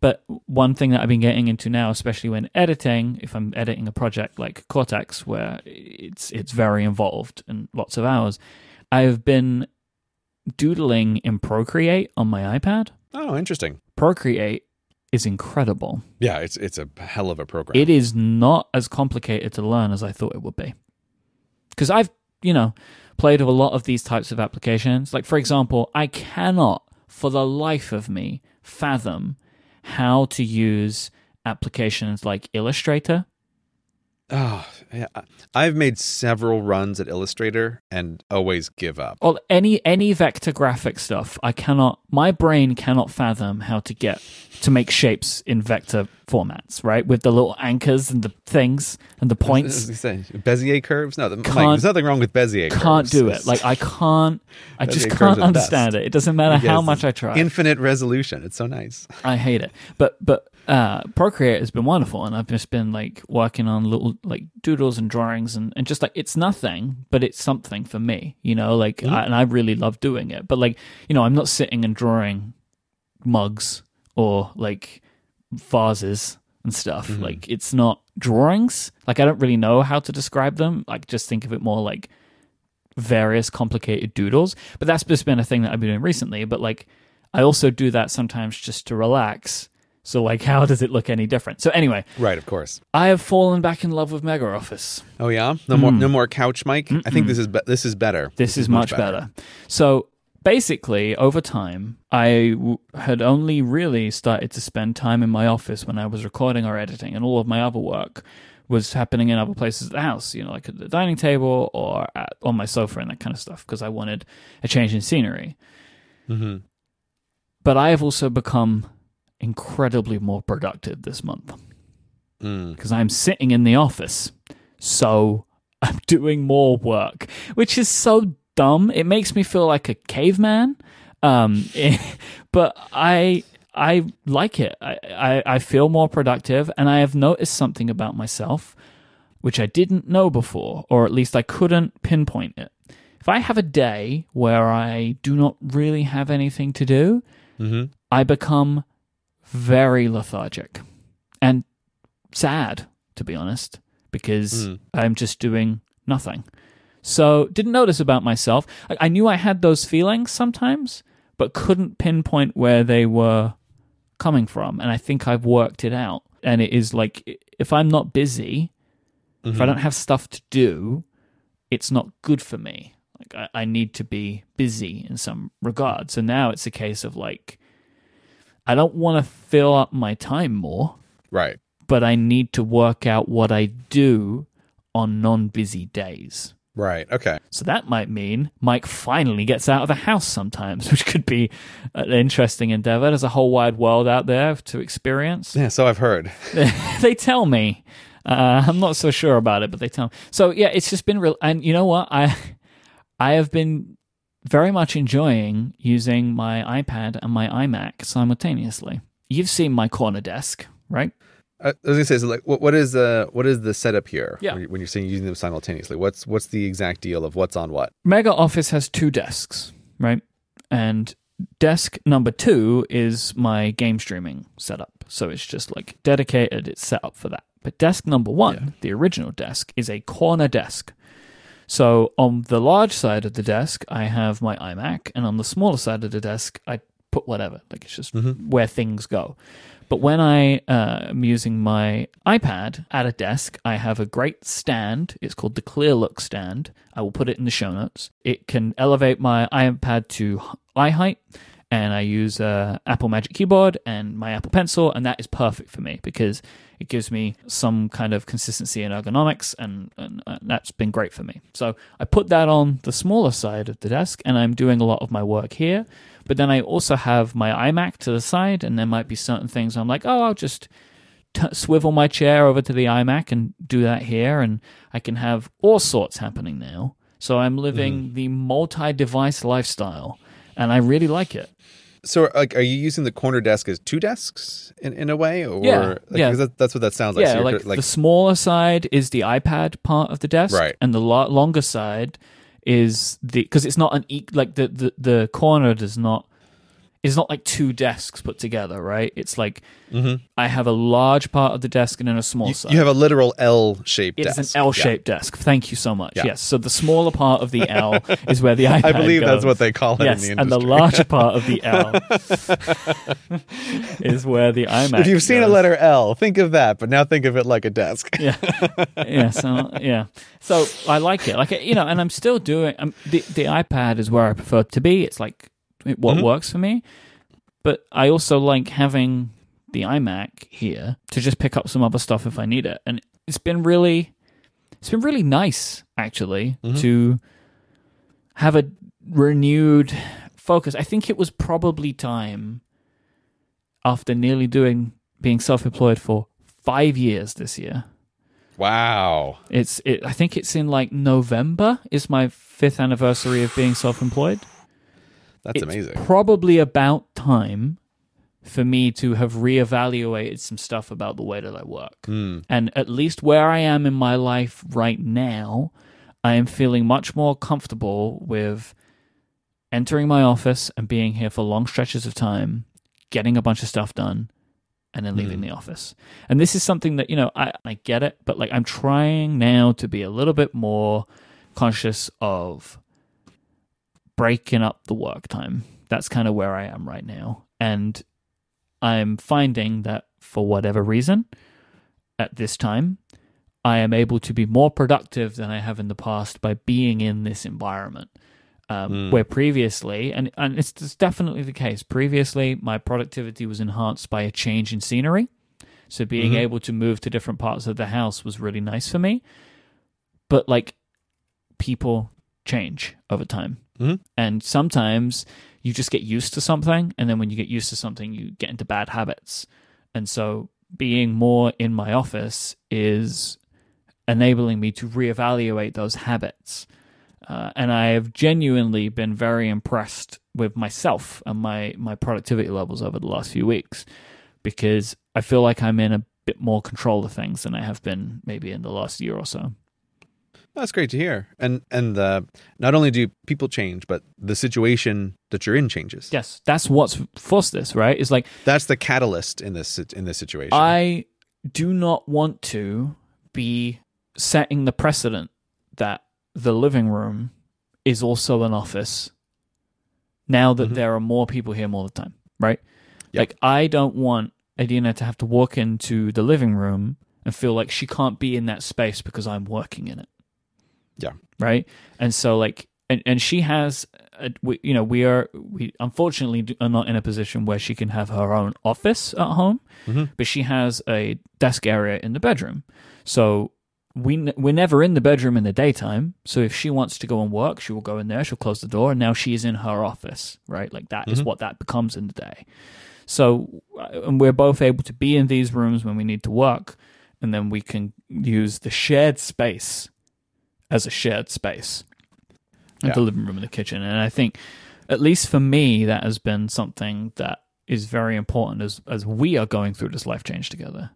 But one thing that I've been getting into now, especially when editing, if I'm editing a project like Cortex, where it's it's very involved and lots of hours, I've been doodling in Procreate on my iPad. Oh, interesting. Procreate is incredible. Yeah, it's it's a hell of a program. It is not as complicated to learn as I thought it would be. Because I've, you know, played with a lot of these types of applications. Like, for example, I cannot, for the life of me, fathom how to use applications like Illustrator. Oh, yeah. I've made several runs at Illustrator and always give up. Or any any vector graphic stuff. I cannot my brain cannot fathom how to get to make shapes in vector formats, right? With the little anchors and the things and the points. As you say, Bezier curves? No, the, Myke, there's nothing wrong with Bezier curves. can't do it. Like I can't. I just Bezier can't understand it. It doesn't matter how much I try. Infinite resolution. It's so nice. I hate it. But but uh, Procreate has been wonderful, and I've just been like working on little like doodles and drawings, and, and just like it's nothing, but it's something for me, you know. Like, Mm-hmm. I, and I really love doing it. But like, you know, I'm not sitting and drawing mugs or like vases and stuff. Mm-hmm. Like, it's not drawings. Like, I don't really know how to describe them. Like, just think of it more like various complicated doodles. But that's just been a thing that I've been doing recently. But like, I also do that sometimes just to relax. So like, how does it look any different? So anyway, Right, of course. I have fallen back in love with Mega Office. Oh yeah, no more, no more couch, Myke. I think this is be- this is better. Hmm. This, is, much better. So basically, over time, I w- had only really started to spend time in my office when I was recording or editing, and all of my other work was happening in other places at the house, you know, like at the dining table or at, on my sofa and that kind of stuff, because I wanted a change in scenery. hmm But I have also become incredibly more productive this month Mm. because I'm sitting in the office. so I'm doing more work, which is so dumb. It makes me feel like a caveman. Um, but I I like it. I, I, I feel more productive, and I have noticed something about myself which I didn't know before, or at least I couldn't pinpoint it. If I have a day where I do not really have anything to do, Mm-hmm. I become very lethargic and sad, to be honest, because Mm. I'm just doing nothing. So, didn't notice about myself. I, I knew I had those feelings sometimes, but couldn't pinpoint where they were coming from. And I think I've worked it out. And it is like if I'm not busy, if I don't have stuff to do, it's not good for me. Like I, I need to be busy in some regard. So now it's a case of like I don't want to fill up my time more, Right. but I need to work out what I do on non-busy days. Right. Okay. So that might mean Myke finally gets out of the house sometimes, which could be an interesting endeavor. There's a whole wide world out there to experience. Yeah. So I've heard. they tell me. Uh, I'm not so sure about it, but they tell me. So yeah, it's just been real. And you know what? I I have been very much enjoying using my iPad and my iMac simultaneously. You've seen my corner desk, right? I was gonna say, so like, what, what is the what is the setup here? Yeah. When you- when you're saying using them simultaneously, what's what's the exact deal of what's on what? Mega Office has two desks, right? And desk number two is my game streaming setup. So it's just like dedicated, it's set up for that. But desk number one, the original desk, is a corner desk. So on the large side of the desk, I have my iMac, and on the smaller side of the desk, I put whatever. Like it's just where things go. But when I uh, am using my iPad at a desk, I have a great stand. It's called the Clear Look stand. I will put it in the show notes. It can elevate my iPad to eye height, and I use uh, Apple Magic Keyboard and my Apple Pencil, and that is perfect for me because it gives me some kind of consistency in ergonomics, and, and uh, that's been great for me. So I put that on the smaller side of the desk, and I'm doing a lot of my work here. But then I also have my iMac to the side, and there might be certain things I'm like, oh, I'll just t- swivel my chair over to the iMac and do that here, and I can have all sorts happening now. So I'm living the multi-device lifestyle, and I really like it. So, like, are you using the corner desk as two desks in, in a way, or Yeah, like, yeah. That, that's what that sounds like. yeah, So you're like, the smaller side is the iPad part of the desk, Right. And the lo- longer side is the because it's not an e- like the, the the corner does not it's not like two desks put together, right? It's like I have a large part of the desk and then a small Mm-hmm. you, side. you have a literal L shaped desk. is an L-shaped desk. Thank you so much. Yeah. Yes. So the smaller part of the L is where the iPad I believe that's what they call it Yes, in the and the larger part of the L is where the iMac. Is. If you've seen a letter L, think of that, but now think of it like a desk. yeah, yeah. So yeah, so I like it. Like you know, and I'm still doing. Um, the the iPad is where I prefer to be. It's like what Mhm. works for me. But I also like having the iMac here to just pick up some other stuff if I need it, and it's been really, it's been really nice actually to have a renewed focus. I think it was probably time after nearly doing being self-employed for five years this year. Wow. It's it, I think it's in like November is my fifth anniversary of being self-employed. That's it's amazing. Probably about time for me to have reevaluated some stuff about the way that I work. Hmm. And at least where I am in my life right now, I am feeling much more comfortable with entering my office and being here for long stretches of time, getting a bunch of stuff done, and then leaving the office. And this is something that, you know, I, I get it, but like I'm trying now to be a little bit more conscious of breaking up the work time. That's kind of where I am right now. And I'm finding that for whatever reason, at this time, I am able to be more productive than I have in the past by being in this environment. Um, Where previously, and, and it's, it's definitely the case, previously my productivity was enhanced by a change in scenery. So being able to move to different parts of the house was really nice for me. But like people change over time. Mhm. And sometimes you just get used to something. And then when you get used to something, you get into bad habits. And so being more in my office is enabling me to reevaluate those habits. Uh, and I have genuinely been very impressed with myself and my, my productivity levels over the last few weeks because I feel like I'm in a bit more control of things than I have been maybe in the last year or so. That's great to hear. And and uh, not only do people change, but the situation that you're in changes. Yes, that's what's forced this, right? It's like That's the catalyst in this in this situation. I do not want to be setting the precedent that the living room is also an office now that Mhm. there are more people here all the time, right? Yep. Like I don't want Adina to have to walk into the living room and feel like she can't be in that space because I'm working in it. Yeah. Right? And so like and, and she has a, we, you know we are we unfortunately are not in a position where she can have her own office at home Mhm. but she has a desk area in the bedroom so we we're never in the bedroom in the daytime so if she wants to go and work she will go in there she'll close the door and now she's in her office right like that is Mhm. what that becomes in the day so uh, and we're both able to be in these rooms when we need to work and then we can use the shared space as a shared space Yeah. the living room and the kitchen and i think at least for me that has been something that is very important as as we are going through this life change together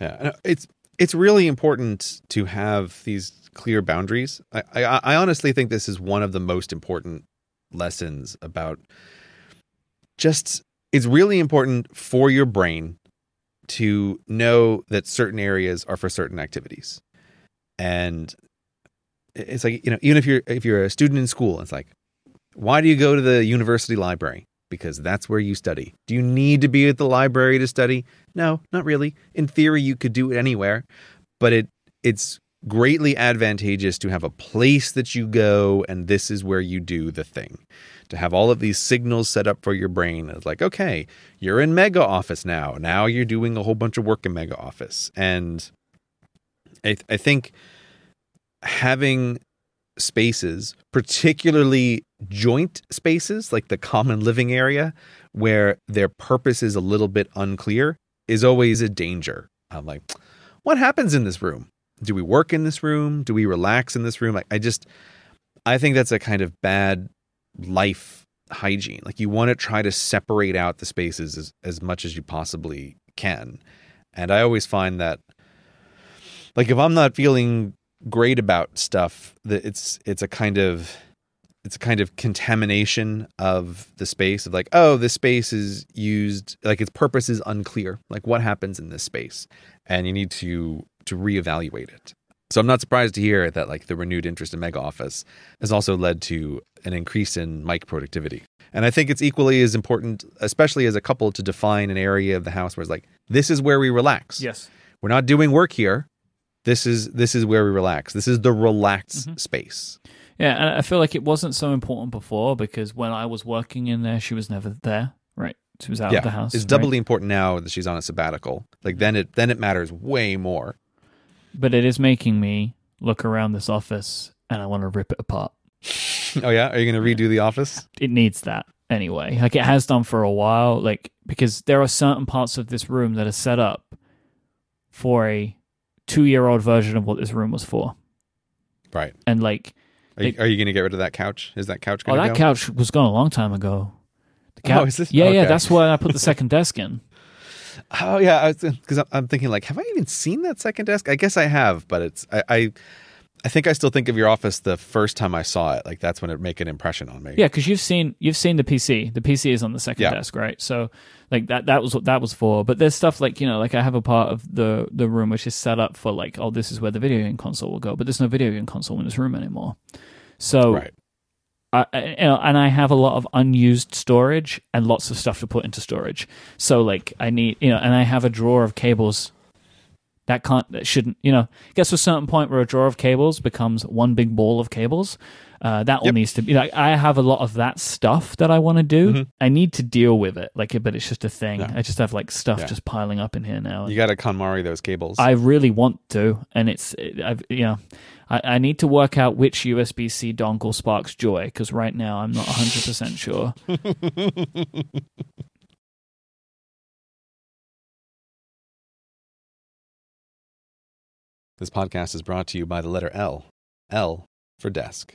Yeah, uh, it's it's really important to have these clear boundaries. I, I I honestly think this is one of the most important lessons about just it's really important for your brain to know that certain areas are for certain activities. And it's like, you know, even if you're if you're a student in school, it's like why do you go to the university library? Because that's where you study. Do you need to be at the library to study? No, not really. In theory, you could do it anywhere, but it it's greatly advantageous to have a place that you go and this is where you do the thing. To have all of these signals set up for your brain. It's like, okay, you're in Mega Office now. Now you're doing a whole bunch of work in Mega Office. And I, I think having spaces, particularly joint spaces like the common living area, where their purpose is a little bit unclear, is always a danger. I'm like, what happens in this room? Do we work in this room? Do we relax in this room? I, I just, I think that's a kind of bad life hygiene. Like you want to try to separate out the spaces as, as much as you possibly can. And I always find that, like, if I'm not feeling great about stuff, that it's it's a kind of it's a kind of contamination of the space of like, oh, this space is used like its purpose is unclear. Like what happens in this space? And you need to to reevaluate it. So I'm not surprised to hear that like the renewed interest in Mega Office has also led to an increase in Myke productivity. And I think it's equally as important, especially as a couple, to define an area of the house where it's like, this is where we relax. yes We're not doing work here. This is this is where we relax. This is the relax Mhm. space. yeah and i feel like it wasn't so important before because when i was working in there she was never there right she was out yeah, of the house it's right? doubly important now that she's on a sabbatical. Like then it then it matters way more. but it is making me look around this office and i want to rip it apart oh yeah, are you going to redo the office? it needs that anyway. Like it has done for a while. Like because there are certain parts of this room that are set up for a two-year-old version of what this room was for, Right. and like Are you, are you going to get rid of that couch? Is that couch oh, going to that go? couch was gone a long time ago. The Oh, couch, is this- yeah, yeah. That's why I put the second desk in. Oh yeah, because I'm, I'm thinking like, have I even seen that second desk? I guess I have, but it's I, I I think I still think of your office the first time I saw it. Like that's when it make an impression on me. Yeah, because you've seen you've seen the PC. The PC is on the second Yeah. desk, right? So like that that was what that was for. But there's stuff like you know like I have a part of the the room which is set up for like oh this is where the video game console will go, but there's no video game console in this room anymore. So Right. I, you know, and I have a lot of unused storage and lots of stuff to put into storage. So like I need, you know, and I have a drawer of cables that can't, that shouldn't, you know, gets to a certain point where a drawer of cables becomes one big ball of cables. Uh, that all needs to be like I have a lot of that stuff that I want to do. Mhm. I need to deal with it, like, but it's just a thing. Yeah. I just have like stuff Yeah. just piling up in here now. You got to KonMari those cables. I really want to, and it's I've you know I, I need to work out which USB C dongle sparks joy because right now I'm not 100 percent sure. This podcast is brought to you by the letter L. L for desk.